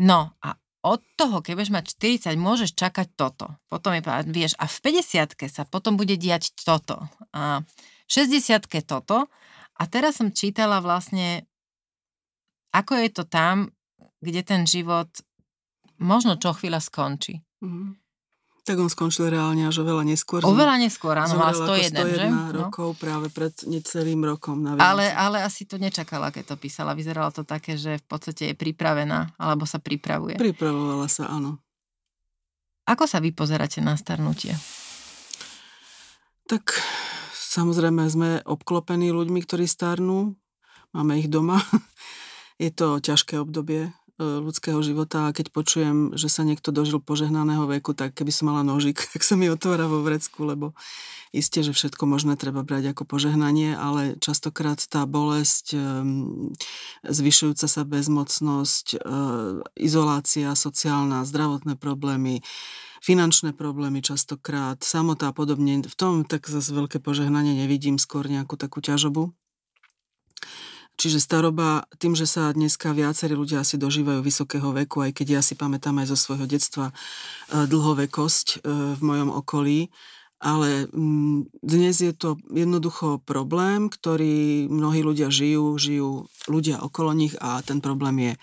no a od toho, keď budeš mať 40, môžeš čakať toto. Potom je vieš, a v 50 sa potom bude diať toto. A v 60 toto. A teraz som čítala vlastne, ako je to tam, kde ten život možno čo chvíľa skončí. Mm-hmm. Tak on skončil reálne až oveľa neskôr. Oveľa neskôr, áno, mal 101, 101 že? rokov no. práve pred necelým rokom. Na ale, ale asi to nečakala, keď to písala. Vyzeralo to také, že v podstate je pripravená, alebo sa pripravuje. Pripravovala sa, áno. Ako sa vy pozeráte na starnutie? Tak samozrejme sme obklopení ľuďmi, ktorí starnú. Máme ich doma. Je to ťažké obdobie ľudského života a keď počujem, že sa niekto dožil požehnaného veku, tak keby som mala nožik, tak sa mi otvára vo vrecku, lebo isté, že všetko možné treba brať ako požehnanie, ale častokrát tá bolesť, zvyšujúca sa bezmocnosť, e, izolácia sociálna, zdravotné problémy, finančné problémy častokrát, samota a podobne. V tom tak zase veľké požehnanie nevidím, skôr nejakú takú ťažobu. Čiže staroba, tým, že sa dneska viacerí ľudia asi dožívajú vysokého veku, aj keď ja si pamätám aj zo svojho detstva e, dlhovekosť e, v mojom okolí, ale mm, dnes je to jednoducho problém, ktorý mnohí ľudia žijú, žijú ľudia okolo nich a ten problém je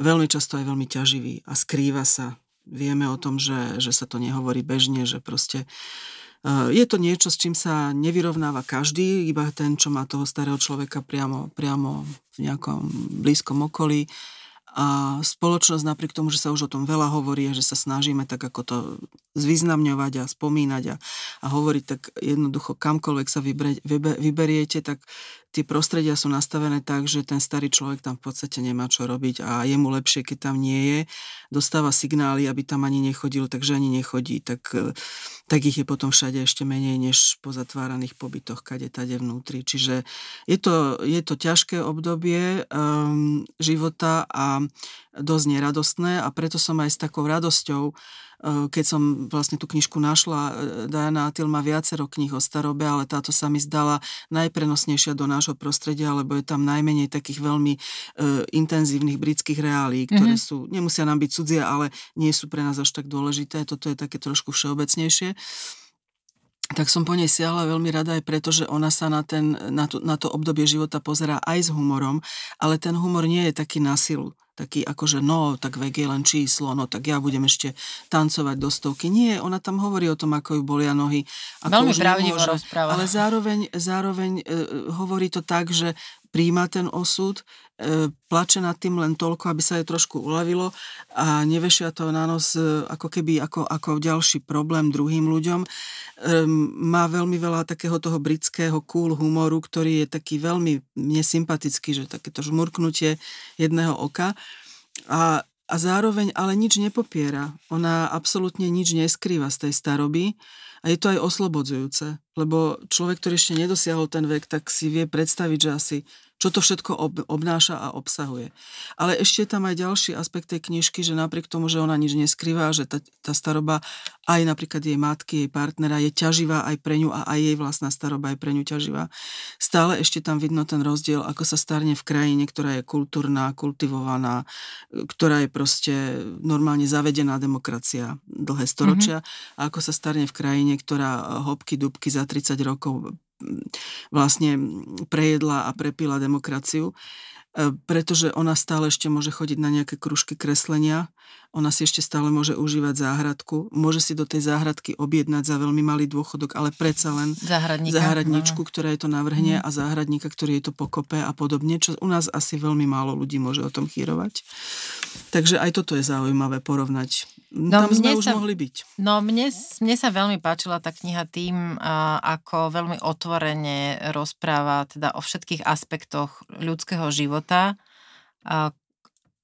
veľmi často aj veľmi ťaživý a skrýva sa. Vieme o tom, že, že sa to nehovorí bežne, že proste je to niečo, s čím sa nevyrovnáva každý, iba ten, čo má toho starého človeka priamo, priamo v nejakom blízkom okolí. A spoločnosť napriek tomu, že sa už o tom veľa hovorí a že sa snažíme tak ako to zvýznamňovať a spomínať a, a hovoriť, tak jednoducho kamkoľvek sa vybre, vybe, vyberiete, tak tie prostredia sú nastavené tak, že ten starý človek tam v podstate nemá čo robiť a je mu lepšie, keď tam nie je. Dostáva signály, aby tam ani nechodil, takže ani nechodí. Tak, e, tak ich je potom všade ešte menej, než po zatváraných pobytoch, kade tade vnútri. Čiže je to, je to ťažké obdobie um, života a dosť neradostné a preto som aj s takou radosťou Eh, keď som vlastne tú knižku našla, eh, Diana Atil má viacero kníh o starobe, ale táto sa mi zdala najprenosnejšia do nášho prostredia, lebo je tam najmenej takých veľmi uh, intenzívnych britských reálí, ktoré mm-hmm. sú, nemusia nám byť cudzie, ale nie sú pre nás až tak dôležité. Toto je také trošku všeobecnejšie tak som po nej siahla veľmi rada aj preto, že ona sa na, ten, na, to, na to obdobie života pozerá aj s humorom, ale ten humor nie je taký na silu taký akože no, tak vek je len číslo, no tak ja budem ešte tancovať do stovky. Nie, ona tam hovorí o tom, ako ju bolia nohy. Ako Veľmi pravdivo rozpráva. Ale zároveň, zároveň e, hovorí to tak, že príjma ten osud, e, plače nad tým len toľko, aby sa jej trošku uľavilo a nevešia to na nos e, ako keby ako, ako ďalší problém druhým ľuďom. E, má veľmi veľa takého toho britského cool humoru, ktorý je taký veľmi nesympatický, že takéto žmurknutie jedného oka. A, a zároveň ale nič nepopiera. Ona absolútne nič neskrýva z tej staroby a je to aj oslobodzujúce, lebo človek, ktorý ešte nedosiahol ten vek, tak si vie predstaviť, že asi čo to všetko ob, obnáša a obsahuje. Ale ešte je tam aj ďalší aspekt tej knižky, že napriek tomu, že ona nič neskrýva, že tá, tá staroba aj napríklad jej matky, jej partnera je ťaživá aj pre ňu a aj jej vlastná staroba je pre ňu ťaživá. Stále ešte tam vidno ten rozdiel, ako sa starne v krajine, ktorá je kultúrna, kultivovaná, ktorá je proste normálne zavedená demokracia dlhé storočia mm-hmm. a ako sa starne v krajine, ktorá hopky, dubky za 30 rokov vlastne prejedla a prepila demokraciu, e, pretože ona stále ešte môže chodiť na nejaké kružky kreslenia, ona si ešte stále môže užívať záhradku, môže si do tej záhradky objednať za veľmi malý dôchodok, ale predsa len záhradničku, ktorá je to navrhne mm. a záhradníka, ktorý je to pokope a podobne, čo u nás asi veľmi málo ľudí môže o tom chýrovať. Takže aj toto je zaujímavé porovnať. No, Tam sme už sa, mohli byť. No mne, mne sa veľmi páčila tá kniha tým, ako veľmi otvorene rozpráva teda o všetkých aspektoch ľudského života,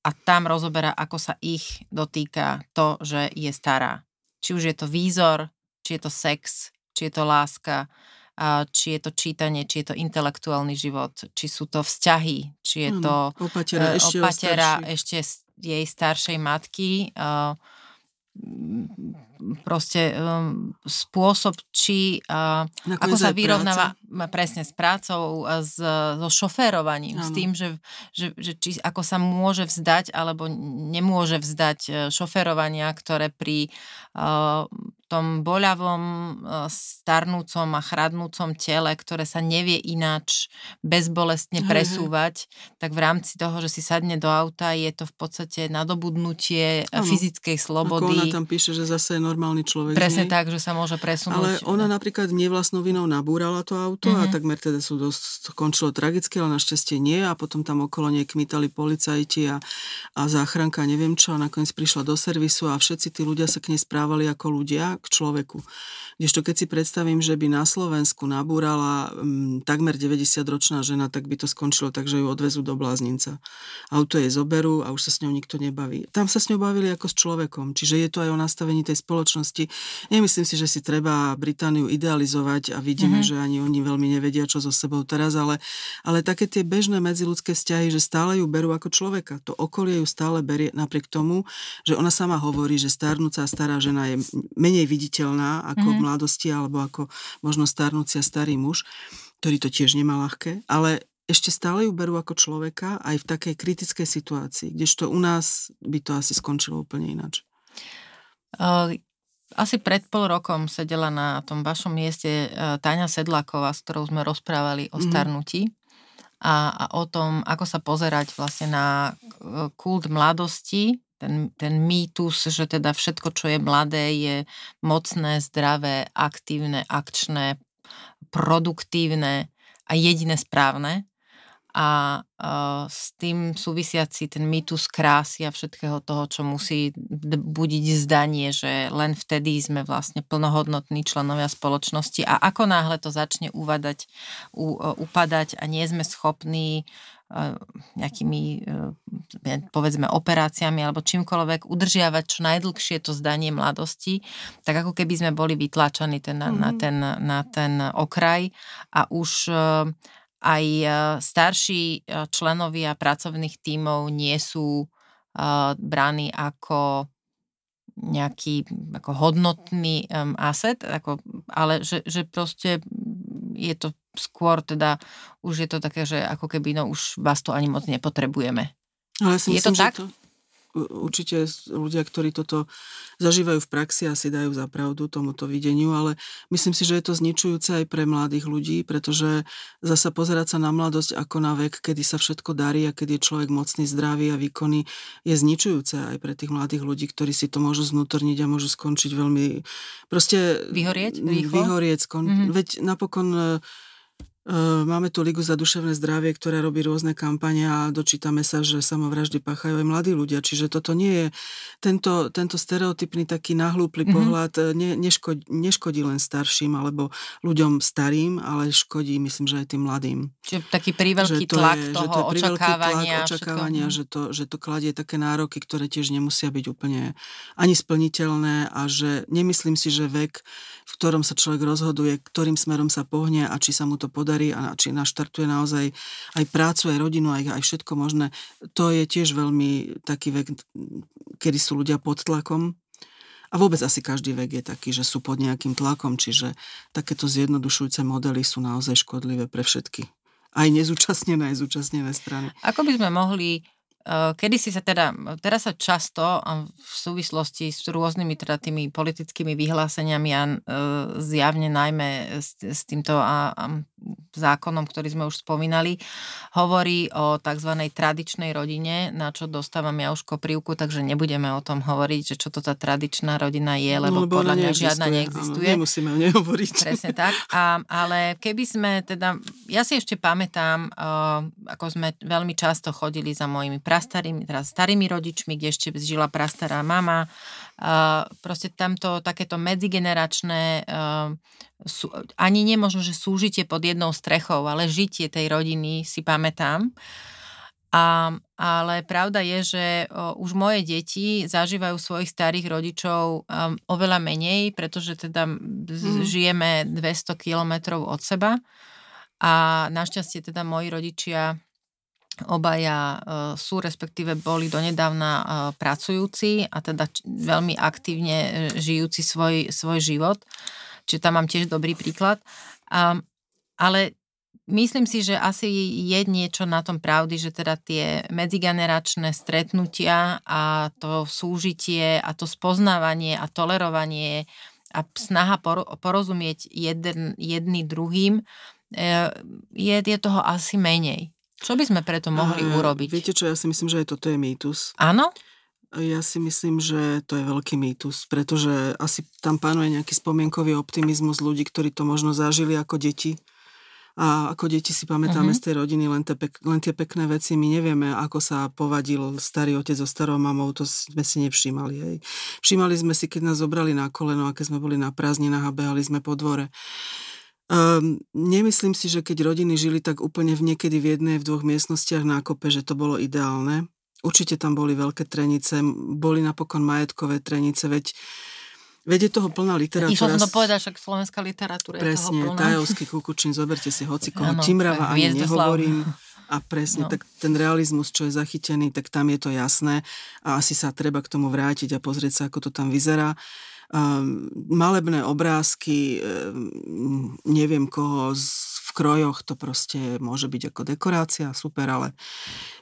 a tam rozoberá, ako sa ich dotýka to, že je stará. Či už je to výzor, či je to sex, či je to láska, či je to čítanie, či je to intelektuálny život, či sú to vzťahy, či je to opatera, ešte, opatera ešte jej staršej matky, proste um, spôsob, či uh, ako sa vyrovnáva práca. presne s prácou, s, so šoférovaním, ano. s tým, že, že, že či, ako sa môže vzdať alebo nemôže vzdať e, šoférovania, ktoré pri uh, tom boľavom, e, starnúcom a chradnúcom tele, ktoré sa nevie ináč bezbolestne presúvať, hej. tak v rámci toho, že si sadne do auta, je to v podstate nadobudnutie ano. fyzickej slobody. Ako ona tam píše, že zase je normálny človek. Presne tak, že sa môže presunúť. Ale ona napríklad nevlastnou vinou nabúrala to auto mm-hmm. a mhm. takmer teda sú dosť, končilo tragicky, ale našťastie nie a potom tam okolo nej kmitali policajti a, a záchranka, neviem čo a nakoniec prišla do servisu a všetci tí ľudia sa k nej správali ako ľudia, k človeku. Kdežto keď si predstavím, že by na Slovensku nabúrala m, mm, takmer 90-ročná žena, tak by to skončilo tak, že ju odvezú do bláznica. Auto jej zoberú a už sa s ňou nikto nebaví. Tam sa s ňou bavili ako s človekom, čiže je to aj o nastavení tej spoločnosti. Nemyslím si, že si treba Britániu idealizovať a vidíme, mm-hmm. že ani oni veľmi nevedia, čo so sebou teraz, ale, ale také tie bežné medziludské vzťahy, že stále ju berú ako človeka. To okolie ju stále berie napriek tomu, že ona sama hovorí, že starnúca stará žena je menej viditeľná ako mm-hmm. v mladosti alebo ako možno starnúcia starý muž, ktorý to tiež nemá ľahké, ale ešte stále ju berú ako človeka aj v takej kritickej situácii, kdežto u nás by to asi skončilo úplne ináč. Asi pred pol rokom sedela na tom vašom mieste Táňa Sedláková, s ktorou sme rozprávali o mhm. starnutí a, a o tom, ako sa pozerať vlastne na e, kult mladosti ten, ten mýtus, že teda všetko, čo je mladé, je mocné, zdravé, aktívne, akčné, produktívne a jediné správne. A uh, s tým súvisiaci ten mýtus krásy a všetkého toho, čo musí budiť zdanie, že len vtedy sme vlastne plnohodnotní členovia spoločnosti a ako náhle to začne uvadať, u, uh, upadať a nie sme schopní uh, nejakými uh, povedzme operáciami alebo čímkoľvek udržiavať čo najdlhšie to zdanie mladosti, tak ako keby sme boli vytlačení ten, mm-hmm. na, ten, na ten okraj a už aj e, starší e, členovia pracovných tímov nie sú e, braní ako nejaký ako hodnotný um, asset, ako, ale že, že proste je to skôr teda, už je to také, že ako keby no už vás to ani moc nepotrebujeme. Ale si je myslím, to tak? To, určite ľudia, ktorí toto zažívajú v praxi, asi dajú za pravdu tomuto videniu, ale myslím si, že je to zničujúce aj pre mladých ľudí, pretože zasa pozerať sa na mladosť ako na vek, kedy sa všetko darí a kedy je človek mocný, zdravý a výkonný, je zničujúce aj pre tých mladých ľudí, ktorí si to môžu znútorniť a môžu skončiť veľmi... Proste... Vyhorieť? Rýchlo? Vyhorieť. Skon... Mm-hmm. Veď napokon Máme tu Ligu za duševné zdravie, ktorá robí rôzne kampane a dočítame sa, že samovraždy páchajú aj mladí ľudia. Čiže toto nie je, tento, tento stereotypný taký nahlúply mm-hmm. pohľad ne, neškodí, neškodí len starším alebo ľuďom starým, ale škodí, myslím, že aj tým mladým. Čiže taký príveľký to tlak je, toho že to je očakávania. Tlak, očakávania, že to, že to kladie také nároky, ktoré tiež nemusia byť úplne ani splniteľné a že nemyslím si, že vek, v ktorom sa človek rozhoduje, ktorým smerom sa pohne a či sa mu to podarí, podarí a či naštartuje naozaj aj prácu, aj rodinu, aj, aj všetko možné. To je tiež veľmi taký vek, kedy sú ľudia pod tlakom. A vôbec asi každý vek je taký, že sú pod nejakým tlakom, čiže takéto zjednodušujúce modely sú naozaj škodlivé pre všetky. Aj nezúčastnené, aj zúčastnené strany. Ako by sme mohli kedy si sa teda, teraz sa často v súvislosti s rôznymi teda tými politickými vyhláseniami a eh, zjavne najmä s, s týmto a, a zákonom, ktorý sme už spomínali, hovorí o tzv. tradičnej rodine, na čo dostávam ja už koprivku, takže nebudeme o tom hovoriť, že čo to tá tradičná rodina je, lebo, no, lebo podľa mňa žiadna neexistuje. Áno, nemusíme o nej hovoriť. Presne tak. A, ale keby sme teda, ja si ešte pamätám, uh, ako sme veľmi často chodili za mojimi prastarými, teraz starými rodičmi, kde ešte žila prastará mama. Uh, proste tamto takéto medzigeneračné uh, sú, ani nemožno, že súžitie pod jednou strechou, ale žitie tej rodiny si pamätám. A, ale pravda je, že o, už moje deti zažívajú svojich starých rodičov um, oveľa menej, pretože teda mm. žijeme 200 kilometrov od seba a našťastie teda moji rodičia Obaja e, sú, respektíve boli donedávna e, pracujúci a teda veľmi aktívne e, žijúci svoj, svoj život. Čiže tam mám tiež dobrý príklad. Ale myslím si, že asi je niečo na tom pravdy, že teda tie medzigeneračné stretnutia a to súžitie a to spoznávanie a tolerovanie a snaha porozumieť jedný druhým je, je toho asi menej. Čo by sme preto mohli uh, urobiť? Viete čo, ja si myslím, že aj toto je mýtus. Áno? Ja si myslím, že to je veľký mýtus, pretože asi tam panuje nejaký spomienkový optimizmus ľudí, ktorí to možno zažili ako deti. A ako deti si pamätáme uh-huh. z tej rodiny len, te pek, len tie pekné veci. My nevieme, ako sa povadil starý otec so starou mamou, to sme si nevšímali. Hej. Všímali sme si, keď nás zobrali na koleno a keď sme boli na prázdninách a behali sme po dvore. Um, nemyslím si, že keď rodiny žili tak úplne v niekedy v jednej, v dvoch miestnostiach na kope, že to bolo ideálne. Určite tam boli veľké trenice, boli napokon majetkové trenice, veď Veď je toho plná literatúra. Išla som to povedať, však slovenská literatúra presne, je toho plná. Tajovský kukučín, zoberte si hocikoho, Timrava ani nehovorím. A presne, no. tak ten realizmus, čo je zachytený, tak tam je to jasné a asi sa treba k tomu vrátiť a pozrieť sa, ako to tam vyzerá. Um, malebné obrázky, um, neviem koho z, v krojoch, to proste môže byť ako dekorácia, super, ale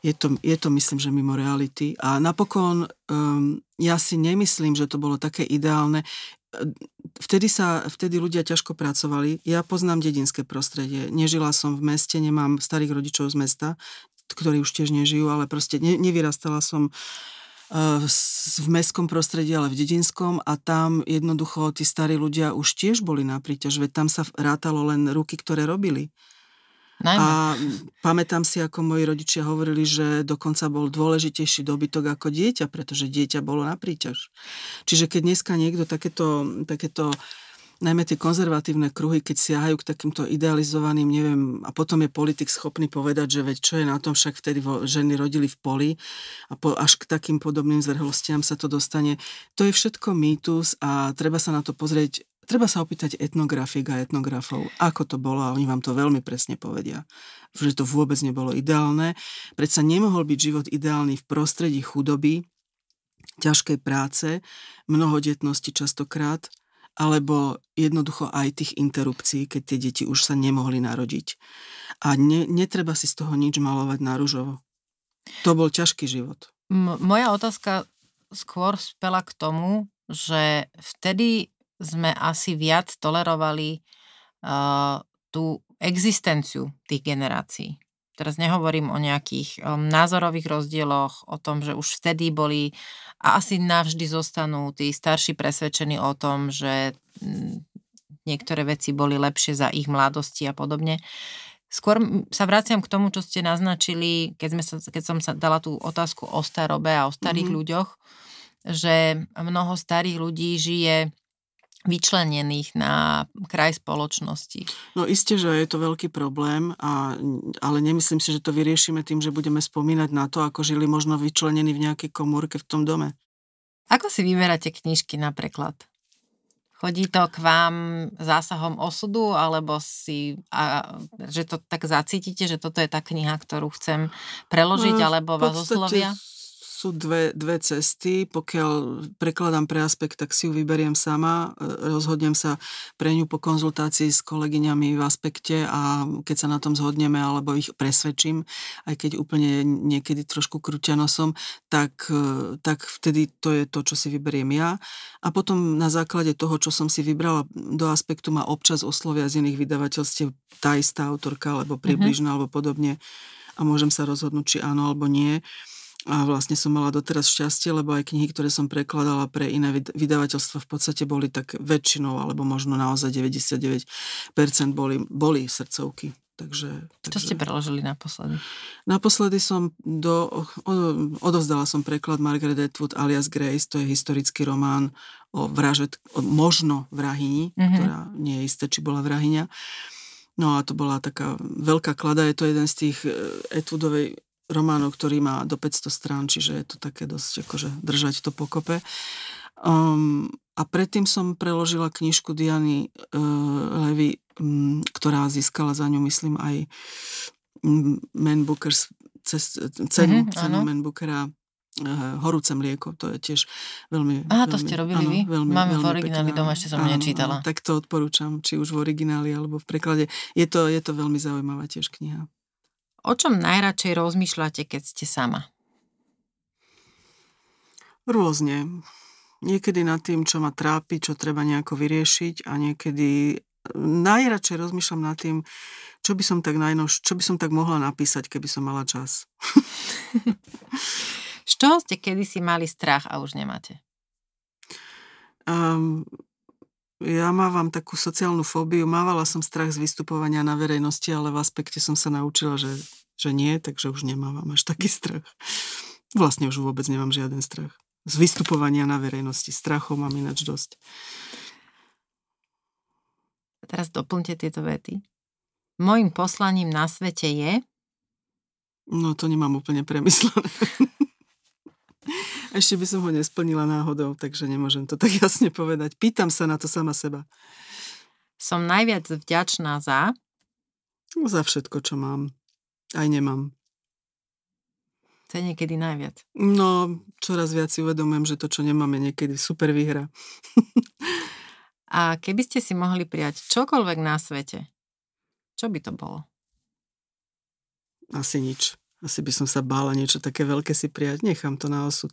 je to, je to myslím, že mimo reality. A napokon um, ja si nemyslím, že to bolo také ideálne. Vtedy sa, vtedy ľudia ťažko pracovali. Ja poznám dedinské prostredie. Nežila som v meste, nemám starých rodičov z mesta, ktorí už tiež nežijú, ale proste ne, nevyrastala som v mestskom prostredí, ale v dedinskom a tam jednoducho tí starí ľudia už tiež boli na príťaž, veď tam sa rátalo len ruky, ktoré robili. Najmä. A pamätám si, ako moji rodičia hovorili, že dokonca bol dôležitejší dobytok ako dieťa, pretože dieťa bolo na príťaž. Čiže keď dneska niekto takéto, takéto najmä tie konzervatívne kruhy, keď siahajú k takýmto idealizovaným, neviem, a potom je politik schopný povedať, že veď čo je na tom, však vtedy ženy rodili v poli a po, až k takým podobným zvrhlostiam sa to dostane. To je všetko mýtus a treba sa na to pozrieť Treba sa opýtať etnografik a etnografov, ako to bolo a oni vám to veľmi presne povedia, že to vôbec nebolo ideálne. Predsa nemohol byť život ideálny v prostredí chudoby, ťažkej práce, mnohodetnosti častokrát, alebo jednoducho aj tých interrupcií, keď tie deti už sa nemohli narodiť. A ne, netreba si z toho nič malovať na ružovo. To bol ťažký život. M- moja otázka skôr spela k tomu, že vtedy sme asi viac tolerovali uh, tú existenciu tých generácií. Teraz nehovorím o nejakých um, názorových rozdieloch, o tom, že už vtedy boli a asi navždy zostanú tí starší presvedčení o tom, že mm, niektoré veci boli lepšie za ich mladosti a podobne. Skôr sa vraciam k tomu, čo ste naznačili, keď, sme sa, keď som sa dala tú otázku o starobe a o starých mm-hmm. ľuďoch, že mnoho starých ľudí žije vyčlenených na kraj spoločnosti. No isté, že je to veľký problém, a, ale nemyslím si, že to vyriešime tým, že budeme spomínať na to, ako žili možno vyčlenení v nejakej komórke v tom dome. Ako si vyberáte knižky na preklad? Chodí to k vám zásahom osudu, alebo si, a, že to tak zacítite, že toto je tá kniha, ktorú chcem preložiť, no, alebo vás oslovia? Sú dve, dve cesty. Pokiaľ prekladám pre aspekt, tak si ju vyberiem sama. E, rozhodnem sa pre ňu po konzultácii s kolegyňami v aspekte a keď sa na tom zhodneme alebo ich presvedčím, aj keď úplne niekedy trošku krúťa nosom, tak, e, tak vtedy to je to, čo si vyberiem ja. A potom na základe toho, čo som si vybrala do aspektu, ma občas oslovia z iných vydavateľstiev tá istá autorka, alebo mhm. približná, mm-hmm. alebo podobne a môžem sa rozhodnúť, či áno alebo nie. A vlastne som mala doteraz šťastie, lebo aj knihy, ktoré som prekladala pre iné vydavateľstva v podstate boli tak väčšinou, alebo možno naozaj 99% boli, boli srdcovky. Takže, takže... Čo ste preložili naposledy? Naposledy som do, odovzdala som preklad Margaret Atwood alias Grace, to je historický román o vražet, o možno vrahyni, mm-hmm. ktorá nie je isté, či bola vrahyňa. No a to bola taká veľká klada, je to jeden z tých Atwoodovej románov, ktorý má do 500 strán, čiže je to také dosť akože držať to pokope. Um, a predtým som preložila knižku Diany uh, Levy, um, ktorá získala za ňu, myslím, aj um, Man Bookers cez, cenu, mm-hmm, cenu Man Bookera uh, Horúce mlieko, to je tiež veľmi... Aha, to veľmi, ste robili áno, vy? Veľmi, Máme veľmi v origináli pekná, doma, ešte som áno, nečítala. Áno, tak to odporúčam, či už v origináli alebo v preklade. Je to, je to veľmi zaujímavá tiež kniha. O čom najradšej rozmýšľate, keď ste sama? Rôzne. Niekedy nad tým, čo ma trápi, čo treba nejako vyriešiť a niekedy najradšej rozmýšľam nad tým, čo by som tak najnož, čo by som tak mohla napísať, keby som mala čas. Z čoho ste kedysi mali strach a už nemáte? Um, ja mávam takú sociálnu fóbiu, mávala som strach z vystupovania na verejnosti, ale v aspekte som sa naučila, že, že nie, takže už nemávam až taký strach. Vlastne už vôbec nemám žiaden strach. Z vystupovania na verejnosti. Strachov mám ináč dosť. Teraz doplňte tieto vety. Mojím poslaním na svete je... No to nemám úplne premyslené. Ešte by som ho nesplnila náhodou, takže nemôžem to tak jasne povedať. Pýtam sa na to sama seba. Som najviac vďačná za? No, za všetko, čo mám. Aj nemám. To je niekedy najviac. No, čoraz viac si uvedomujem, že to, čo nemáme, niekedy super výhra. A keby ste si mohli prijať čokoľvek na svete, čo by to bolo? Asi nič. Asi by som sa bála niečo také veľké si prijať. Nechám to na osud.